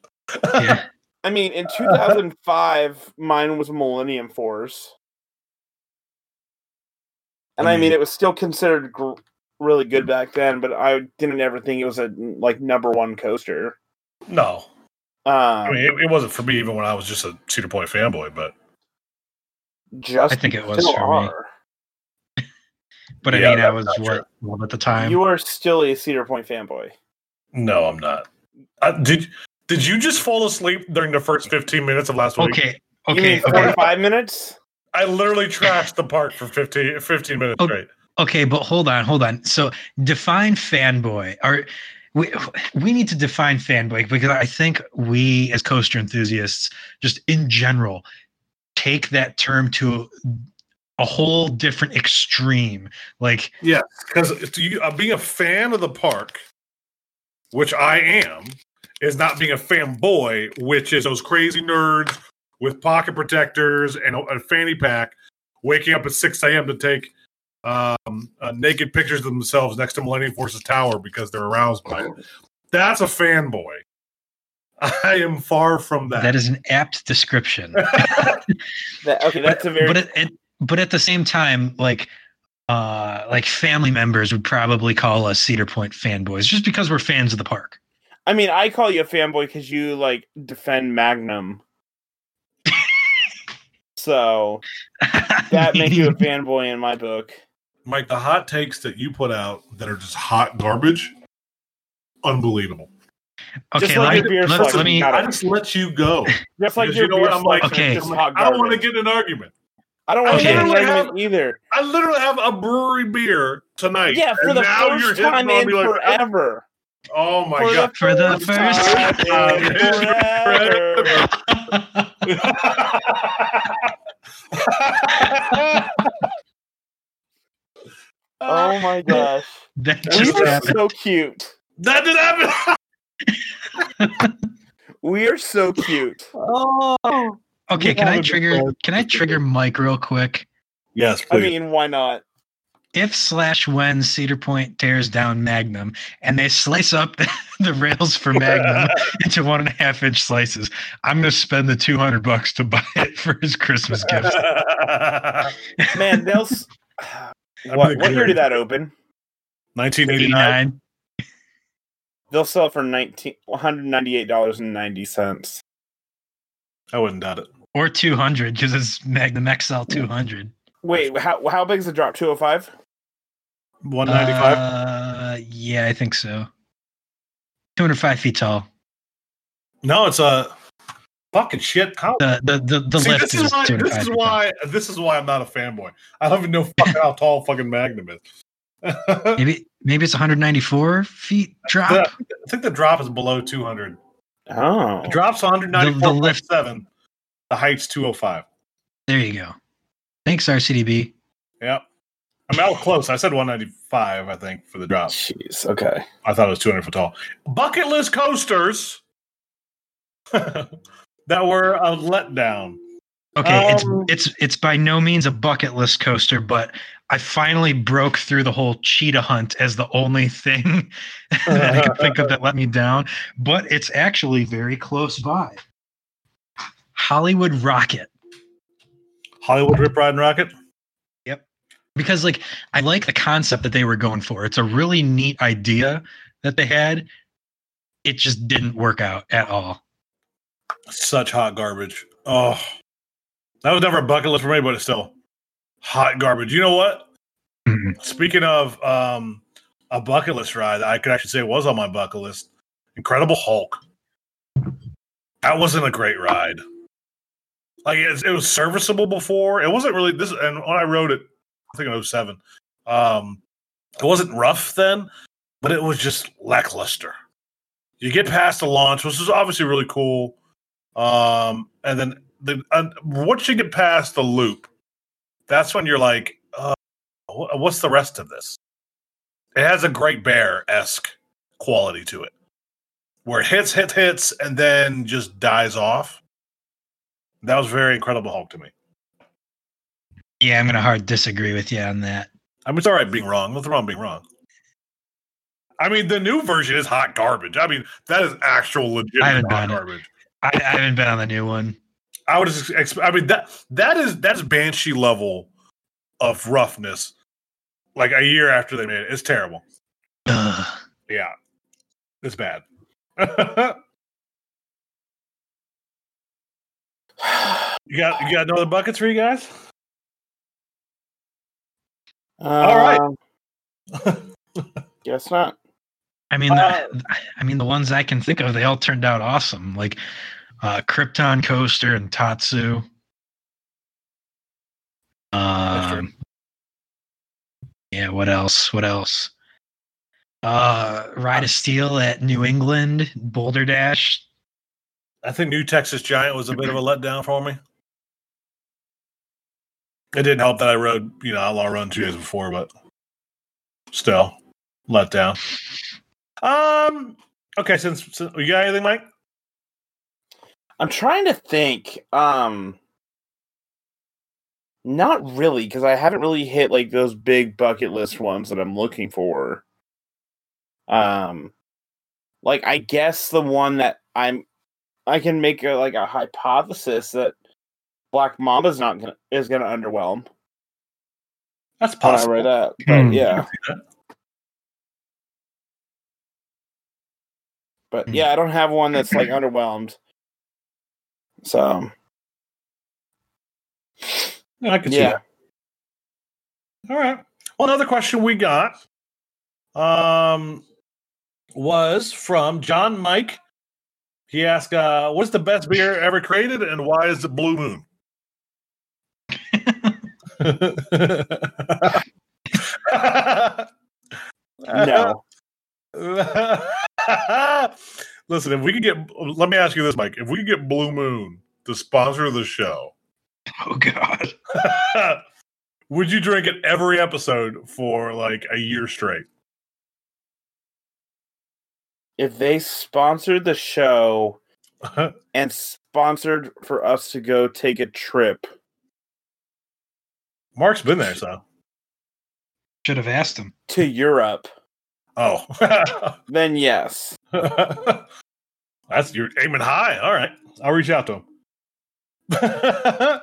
Yeah. I mean, in 2005, mine was Millennium Force, and I mean, it was still considered gr- really good back then. But I didn't ever think it was a like number one coaster. no, Um, I mean it, it wasn't for me even when I was just a Cedar Point fanboy. But just I think it was still for me. are. But I Yeah, mean, I was not what true. at the time. You are still a Cedar Point fanboy. no, I'm not. Uh, did did you just fall asleep during the first 15 minutes of last week? okay. You Okay. mean Okay. 45 minutes? I literally trashed the park for 15, 15 minutes Oh, straight. Okay, but hold on, hold on. So define fanboy. Are we we need to define fanboy because I think we as coaster enthusiasts, just in general, take that term to a whole different extreme. Like, Yeah, because uh, being a fan of the park, which I am, is not being a fanboy, which is those crazy nerds with pocket protectors and a, a fanny pack waking up at 6 a.m. to take um, uh, naked pictures of themselves next to Millennium Force's tower because they're aroused by it. That's a fanboy. I am far from that. that is an apt description. That, okay, that's a very. but at, at, but at the same time, like uh like family members would probably call us Cedar Point fanboys just because we're fans of the park. I mean, I call you a fanboy because you like defend Magnum. so that makes you a fanboy in my book. Mike, the hot takes that you put out that are just hot garbage, unbelievable. okay, Just like let, your let, let me I just let you go. Just like your you know beer what, I'm like- is Okay. just hot I don't want to get an argument. I don't want to get Literally Magnum have- either. I literally have a brewery beer tonight. Yeah, for the now you're first time in like, forever. Oh my For the god! For the first first time in forever. Oh uh, my gosh. that We just are happened. so cute. that did happen. We are so cute. oh. Okay, We can I trigger? Can I trigger Mike real quick? Yes, I mean, why not? If slash when Cedar Point tears down Magnum and they slice up the, the rails for Magnum into one and a half inch slices, I'm gonna spend the two hundred bucks to buy it for his Christmas gift. Man, they'll. S- I'm what, what year did that open? 1989. They'll sell for nineteen one hundred ninety eight dollars and ninety cents. I wouldn't doubt it. or 200 because it's Magnum XL 200. Wait, how how big is the drop? Two hundred five. 195. Uh, yeah, I think so. 205 feet tall. no, it's a fucking shit. How, The the the, the See, lift this is why. 205 This is tall. why. This is why I'm not a fanboy. I don't even know fucking how tall fucking Magnum is. Maybe maybe it's 194 feet drop. Yeah. think the drop is below 200. Oh, The drop's The- the 194.7. The height's 205. There you go. Thanks, RCDB. Yep. I'm out close. I said 195, I think, for the drop. jeez. Okay. I thought it was 200 foot tall. Bucket list coasters that were a letdown. Okay, Um, it's it's it's by no means a bucket list coaster, but I finally broke through the whole cheetah hunt as the only thing that I could think of that let me down. But it's actually very close by. Hollywood Rocket. Hollywood Rip Ride and Rocket. Yep. Because like I like the concept that they were going for. It's a really neat idea that they had. It just didn't work out at all. Such hot garbage. Oh, that was never a bucket list for me, but it's still hot garbage. You know what? Mhm. Speaking of um, a bucket list ride, I could actually say it was on my bucket list. Incredible Hulk. That wasn't a great ride. Like it, it was serviceable before. It wasn't really this. And when I wrote it, I think in 07, um, it wasn't rough then, but it was just lackluster. You get past the launch, which is obviously really cool, um, and then the uh, once you get past the loop, that's when you're like, uh, what's the rest of this? It has a Great Bear esque quality to it, where it hits, hits, hits, and then just dies off. That was very Incredible Hulk to me. Yeah, I'm gonna hard disagree with you on that. I mean, it's all right being wrong. Nothing wrong being wrong. I mean, the new version is hot garbage. I mean, that is actual legitimate hot garbage. I, I haven't been on the new one. I would just I mean that that is that's banshee level of roughness. Like a year after they made it, it's terrible. Ugh. Yeah, it's bad. you got you got another buckets for you guys? All right. Uh, Guess not. I mean, the, I mean, the ones I can think of, they all turned out awesome. Like uh, Krypton Coaster and Tatsu. Um, yeah. What else? What else? Uh, Ride of Steel at New England, Boulder Dash. I think New Texas Giant was a bit of a letdown for me. It didn't help that I rode, you know, Outlaw Run two days before, but still let down. Um. Okay, since, since you got anything, Mike? I'm trying to think. Um, not really, because I haven't really hit like those big bucket list ones that I'm looking for. Um, like I guess the one that I'm, I can make a like a hypothesis that Black Mamba's not gonna is gonna underwhelm. That's When I possible. read that, but Hmm. yeah, but Hmm. yeah, I don't have one that's like underwhelmed. So I can see yeah, that. All right. Well, another question we got um, was from John Mike. He asked, uh, "What's the best beer ever created, and why is it Blue Moon?" No. Listen, if we could get, let me ask you this, Mike. If we could get Blue Moon to sponsor the show, Oh God. would you drink it every episode for like a year straight? If they sponsored the show and sponsored for us to go take a trip, Mark's been there, so. Should have asked him. to Europe, Oh. then yes. That's you're aiming high. All right. I'll reach out to him.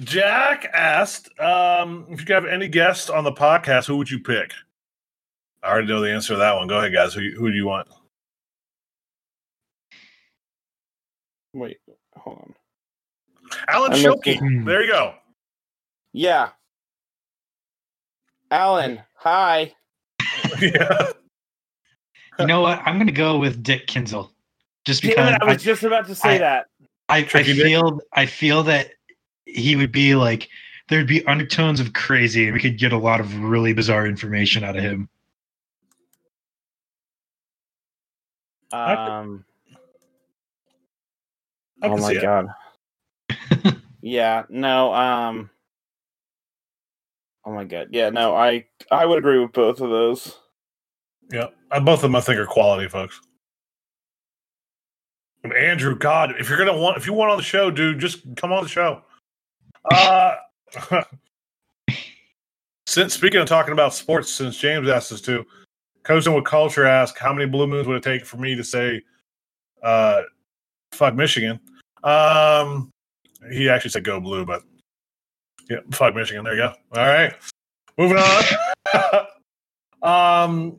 Jack asked um, if you could have any guests on the podcast, who would you pick? I already know the answer to that one. Go ahead, guys. Who, who do you want? Wait, hold on. Alan I'm Schilke. There you go. Yeah. Alan, hi. yeah. You know what? I'm gonna go with Dick Kinzel. Just because Damn it, I I, was just about to say I- that. I, I Tricky Dick? feel I feel that he would be like there'd be undertones of crazy and we could get a lot of really bizarre information out of him. I could- Um I Oh my god. yeah, no, um Oh my god. Yeah, no, I I would agree with both of those. Yeah. Uh, Both of them, I think, are quality folks. And Andrew, God, if you're gonna want, if you want on the show, dude, just come on the show. Uh, since speaking of talking about sports, since James asked us to, Coasting with Culture asked, how many blue moons would it take for me to say, uh, fuck Michigan? Um, he actually said go blue, but yeah, fuck Michigan. There you go. All right, moving on. um,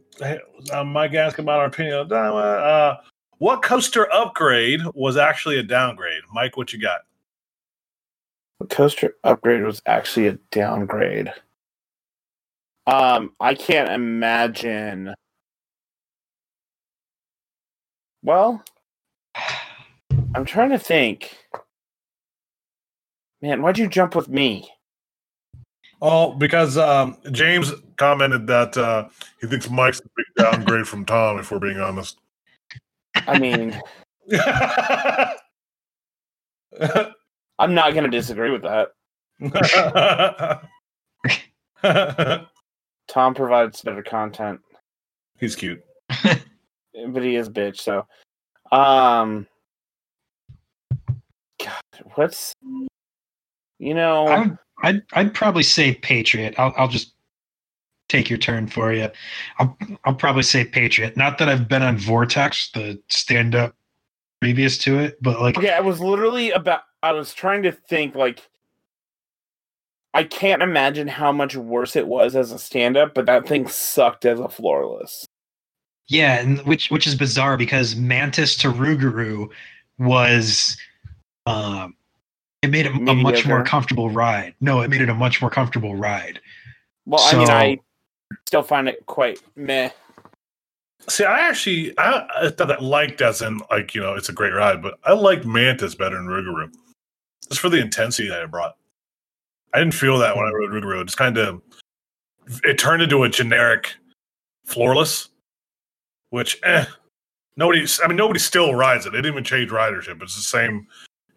Mike asked about our opinion on. Uh, what coaster upgrade was actually a downgrade? Mike, what you got? The coaster upgrade was actually a downgrade. Um, I can't imagine. Well, I'm trying to think. Man, why'd you jump with me? Oh, because um, James commented that uh, he thinks Mike's a big downgrade from Tom, if we're being honest. I mean, I'm not going to disagree with that. Tom provides better content, He's cute. but he is a bitch. So, um, God, what's you know? I would, I'd I'd probably say Patriot. I'll I'll just take your turn for you. I'll I'll probably say Patriot. Not that I've been on Vortex, the stand up previous to it, but like Okay, I was literally about. I was trying to think like. I can't imagine how much worse it was as a stand-up, but that thing sucked as a floorless. yeah, and which which is bizarre because Mantis to Rougarou was um it made it a much more comfortable ride. No, it made it a much more comfortable ride. Well, I mean, I still find it quite meh. See, I actually I, I thought that liked as in like you know it's a great ride, but I liked Mantis better than Rougarou, just for the intensity that it brought. I didn't feel that when I rode Rougarou. It's kind of it turned into a generic floorless, which eh, nobody. I mean, nobody still rides it. They didn't even change ridership. It's the same.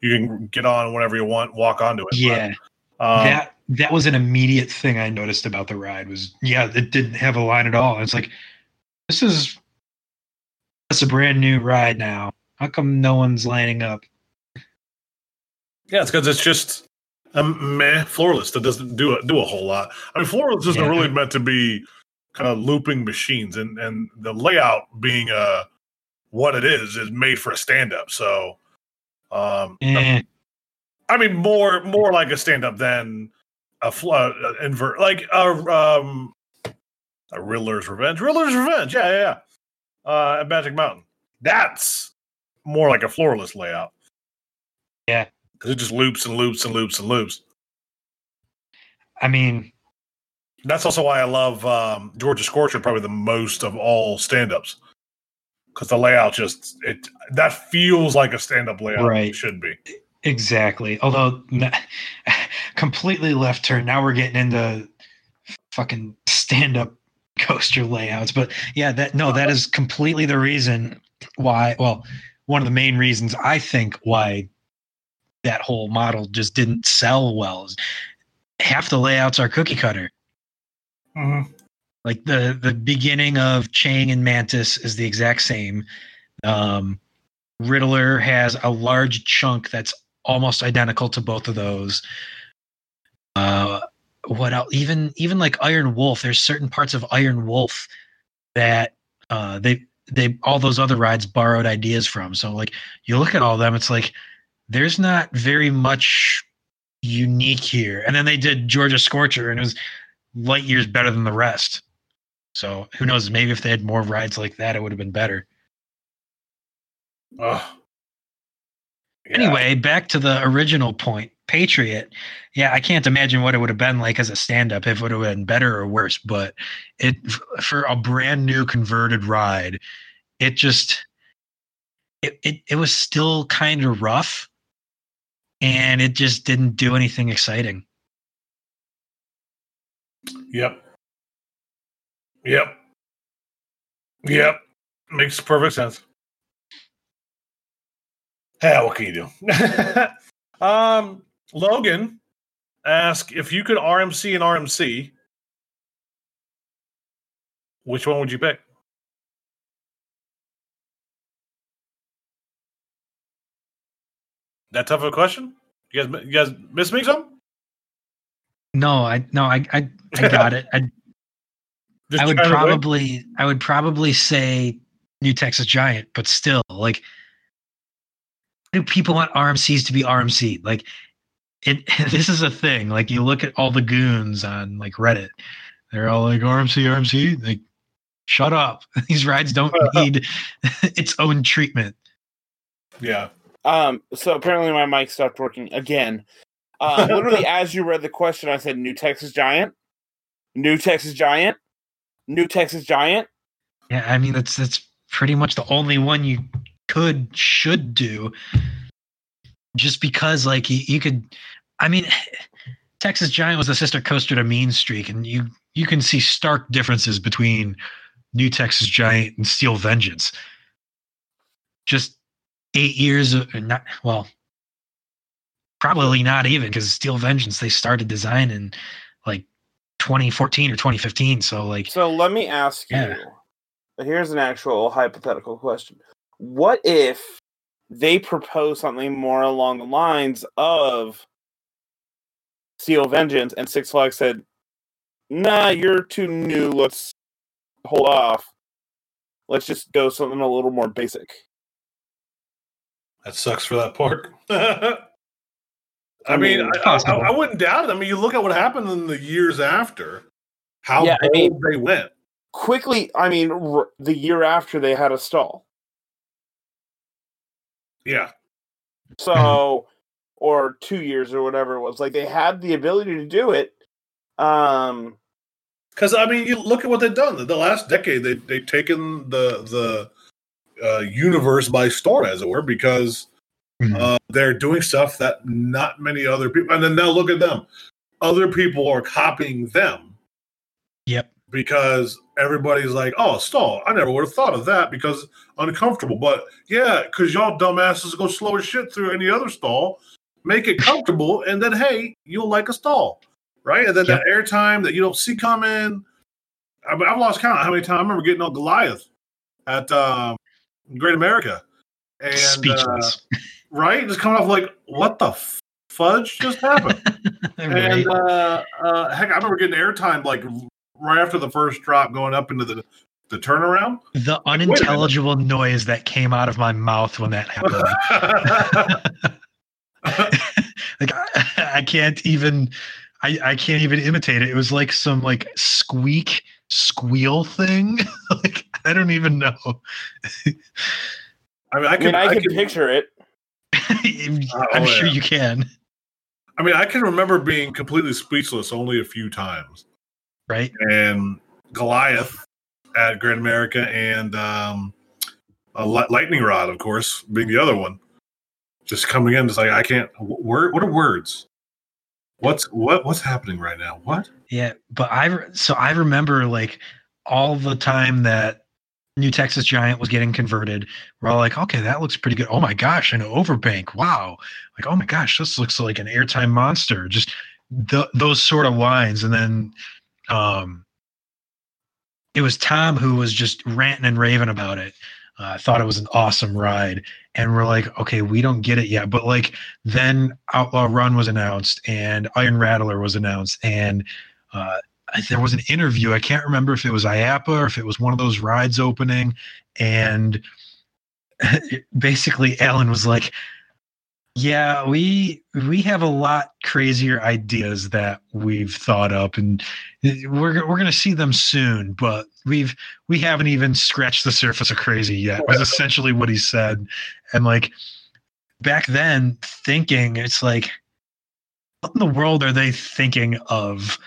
You can get on whenever you want, walk onto it. Yeah. But, um, that that was an immediate thing I noticed about the ride was yeah, it didn't have a line at all. It's like this is that's a brand new ride now. How come no one's lining up? Yeah, it's because it's just a meh floorless that doesn't do a, do a whole lot. I mean, floorless isn't Yeah. really meant to be kind of looping machines, and and the layout being uh what it is is made for a stand up. So, um, Eh, I mean, more more like a stand up than a fl- uh, invert, like a um a Riddler's Revenge. Riddler's Revenge, yeah, yeah, yeah. Uh, at Magic Mountain, that's more like a floorless layout. Yeah. because it just loops and loops and loops and loops. I mean, That's also why I love um, Georgia Scorcher probably the most of all stand-ups because the layout just it that feels like a stand-up layout Right. should be. exactly. Although completely left turn. Now we're getting into fucking stand up coaster layouts. But yeah, that no, that is completely the reason why. Well, one of the main reasons I think why that whole model just didn't sell well. Is half the layouts are cookie cutter. Mhm. Like the the beginning of Chang and Mantis is the exact same. Um, Riddler has a large chunk that's almost identical to both of those. Uh, what else? Even even like Iron Wolf, there's certain parts of Iron Wolf that uh, they they all those other rides borrowed ideas from. So like you look at all them, it's like there's not very much unique here. And then they did Georgia Scorcher, and it was light years better than the rest. So who knows? Maybe if they had more rides like that, it would have been better. Ugh. Yeah. Anyway, back to the original point. Patriot. Yeah, I can't imagine what it would have been like as a stand-up if it would have been better or worse. But it for a brand new converted ride, it just it it, it was still kind of rough, and it just didn't do anything exciting. Yep. Yep. Yep. Makes perfect sense. Yeah, what can you do? um, Logan asked if you could RMC and RMC, which one would you pick? That tough of a question? You guys, you guys miss me some? No, I no, I I, I got it. I Just I would trying to win? probably I would probably say New Texas Giant, but still, like, do people want RMCs to be RMC? Like, it. This is a thing. Like, you look at all the goons on like Reddit, they're all like RMC, RMC. Like, shut up. These rides don't need its own treatment. Yeah. Um, so apparently my mic stopped working again. Uh, literally, as you read the question, I said New Texas Giant, New Texas Giant, New Texas Giant. Yeah, I mean that's that's pretty much the only one you could should do. Just because, like, you, you could, I mean, Texas Giant was the sister coaster to Mean Streak, and you you can see stark differences between New Texas Giant and Steel Vengeance. Just eight years of not well, probably not even because Steel Vengeance they started design in like 2014 or 2015. So like, So let me ask you. Here's an actual hypothetical question. What if they propose something more along the lines of Steel Vengeance and Six Flags said, Nah, you're too new. Let's hold off. Let's just go something a little more basic. That sucks for that park. I mean, mean, I, I. I wouldn't doubt it. I mean, you look at what happened in the years after, how Yeah, I mean- they went. Quickly, I mean, r- the year after they had a stall. Yeah, So, or two years or whatever it was. Like they had the ability to do it. Um, because I mean, you look at what they've done. The last decade, they they've taken the the uh, universe by storm, as it were, because Mhm. uh, they're doing stuff that not many other people. And then now look at them. Other people are copying them yep, because everybody's like, "Oh, stall! I never would have thought of that because uncomfortable." But yeah, because y'all dumbasses go slow as shit through any other stall, make it comfortable, and then hey, you'll like a stall, right? And then Yep. that airtime that you don't see coming. I mean, I've lost count how many times I remember getting on Goliath at um, Great America, and uh, speechless. Right, just coming off like, what the fudge just happened? right. And uh, uh, heck, I remember getting airtime like right after the first drop, going up into the the turnaround. the unintelligible noise that came out of my mouth when that happened. like I, I can't even I, I can't even imitate it. It was like some like squeak squeal thing. like I don't even know. I mean, I I can, mean, I, I can can, picture it. I'm Oh, sure yeah. you can, I mean, I can remember being completely speechless only a few times. right? And Goliath at Great America and um, a Li- Lightning Rod, of course, being the other one. Just coming in, just like I can't. Word, what are words? What's what what's happening right now? What? Yeah, but I so I remember like all the time that New Texas Giant was getting converted. We're all like, okay, that looks pretty good. Oh my gosh, an overbank. Wow. Like, oh my gosh, this looks like an airtime monster. Just th- those sort of lines. And then um it was Tom who was just ranting and raving about it. I uh, thought it was an awesome ride. And we're like, okay, we don't get it yet. But like then Outlaw Run was announced and Iron Rattler was announced. And uh, there was an interview. I can't remember if it was IAAPA or if it was one of those rides opening. And basically, Alan was like, yeah, we we have a lot crazier ideas that we've thought up, and we're we're gonna see them soon. But we've we haven't even scratched the surface of crazy yet. Was essentially what he said, and like back then, thinking it's like, what in the world are they thinking of?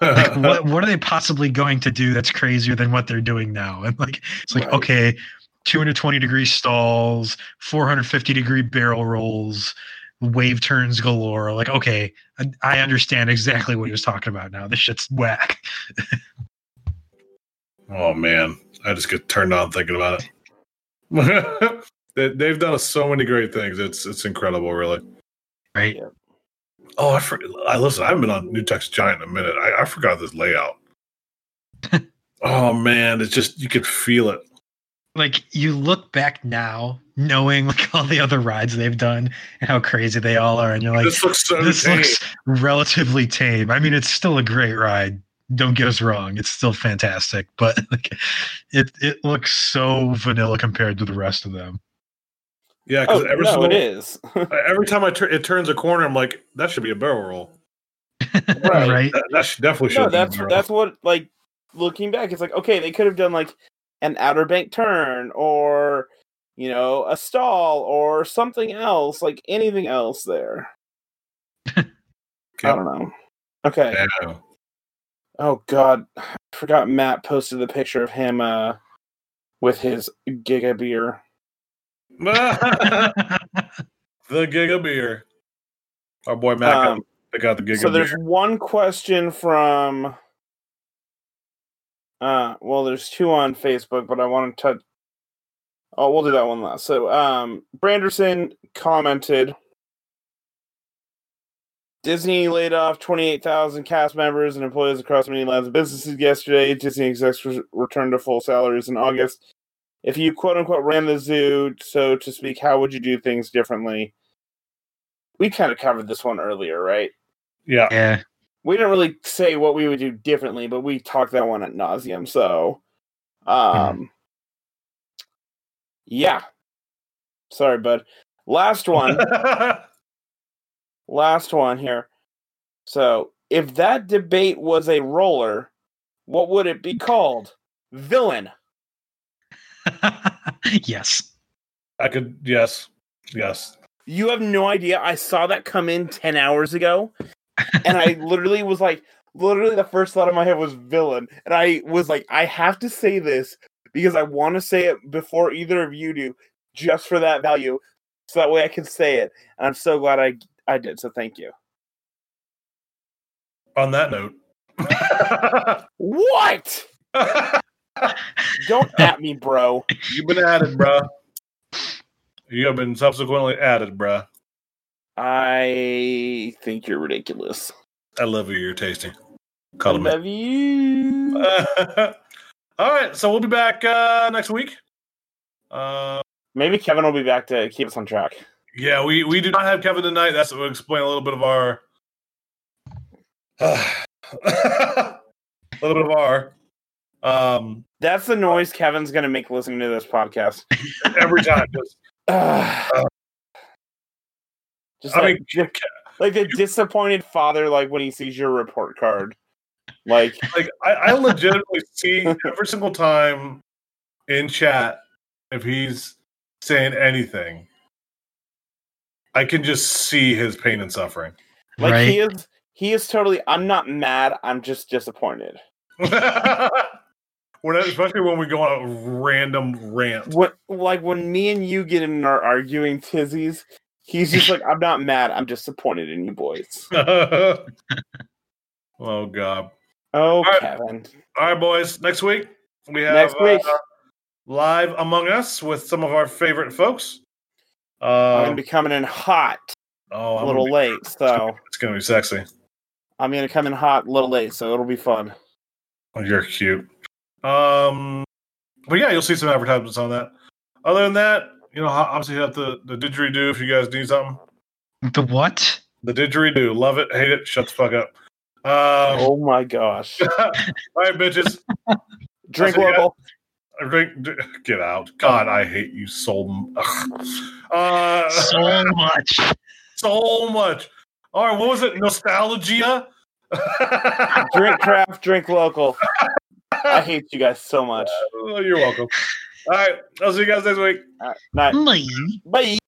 Like what what are they possibly going to do that's crazier than what they're doing now? And like it's like right. okay, 220 degree stalls, 450 degree barrel rolls, wave turns galore. Like, okay, I understand exactly what he was talking about now. This shit's whack. oh man, I just get turned on thinking about it. They've done so many great things. It's it's incredible, really. Right. Yeah. Oh, I forgot. I listen. I haven't been on New Texas Giant in a minute. I, I forgot this layout. oh man, it's just you could feel it like you look back now knowing like all the other rides they've done and how crazy they all are and you're like this looks so this looks relatively tame i mean it's still a great ride don't get us wrong it's still fantastic but like it it looks so vanilla compared to the rest of them yeah because oh, every no, it is. Every time i turn it turns a corner i'm like that should be a barrel roll. Right, right? That, that should definitely should no, that's that's what like looking back it's like okay they could have done like an outer bank turn or you know a stall or something else like anything else there. Okay. i don't know. Okay. Yeah. oh god. I forgot matt posted the picture of him uh with his giga beer the giga beer our boy matt um, got, the giga so there's beer. one question from uh, well, there's two on Facebook, but I want to touch. Oh, we'll do that one last. So, um, Branderson commented Disney laid off 28,000 cast members and employees across many lines of businesses yesterday. Disney execs returned to full salaries in August. If you quote unquote ran the zoo, so to speak, how would you do things differently? We kind of covered this one earlier, right? Yeah. Yeah we didn't really say what we would do differently, but we talked that one at nauseum. So, um, mm-hmm. yeah. Sorry, bud. Last one. Last one here. So, if that debate was a roller, what would it be called? Villain. yes. I could. Yes. Yes. You have no idea. I saw that come in 10 hours ago and I literally was like, literally the first thought in my head was villain, and I was like, I have to say this because I want to say it before either of you do, just for that value, so that way I can say it. And I'm so glad I I did. So thank you. On that note, what? Don't at me, bro. You've been added, bro. You have been subsequently added, bro. I think you're ridiculous. I love your tasting. Call I love you. all right, so we'll be back uh, next week. Uh, Maybe Kevin will be back to keep us on track. Yeah, we we do not have Kevin tonight. That's what will explain a little bit of our uh, a little bit of our um that's the noise Kevin's gonna make listening to this podcast every time. Just, uh, just I like, mean, like the disappointed father, like when he sees your report card. Like, like I, I legitimately see every single time in chat if he's saying anything, I can just see his pain and suffering. Like right? he is, he is totally. I'm not mad. I'm just disappointed. When especially when we go on a random rant. What like when me and you get in our arguing tizzies, He's just like, I'm not mad. I'm disappointed in you boys. oh God! Oh, right. Kevin. All right, boys. Next week we have Next week. uh, live Among Us with some of our favorite folks. I'm Uh, gonna be coming in hot, oh, a little gonna late, so it's gonna be sexy. I'm gonna come in hot, a little late, so it'll be fun. Oh, you're cute. Um, but yeah, you'll see some advertisements on that. Other than that, you know, obviously you have the the didgeridoo if you guys need something. The what? The didgeridoo, love it, hate it, shut the fuck up. Um, Oh my gosh! all right, bitches. Drink see you local. Drink, d- get out. God, I hate you so. m- Ugh. Uh, So much. so much. All right, what was it? Nostalgia. Drink craft, drink local. I hate you guys so much. Oh, You're welcome. All right, I'll see you guys next week. All right, night. Bye. Bye.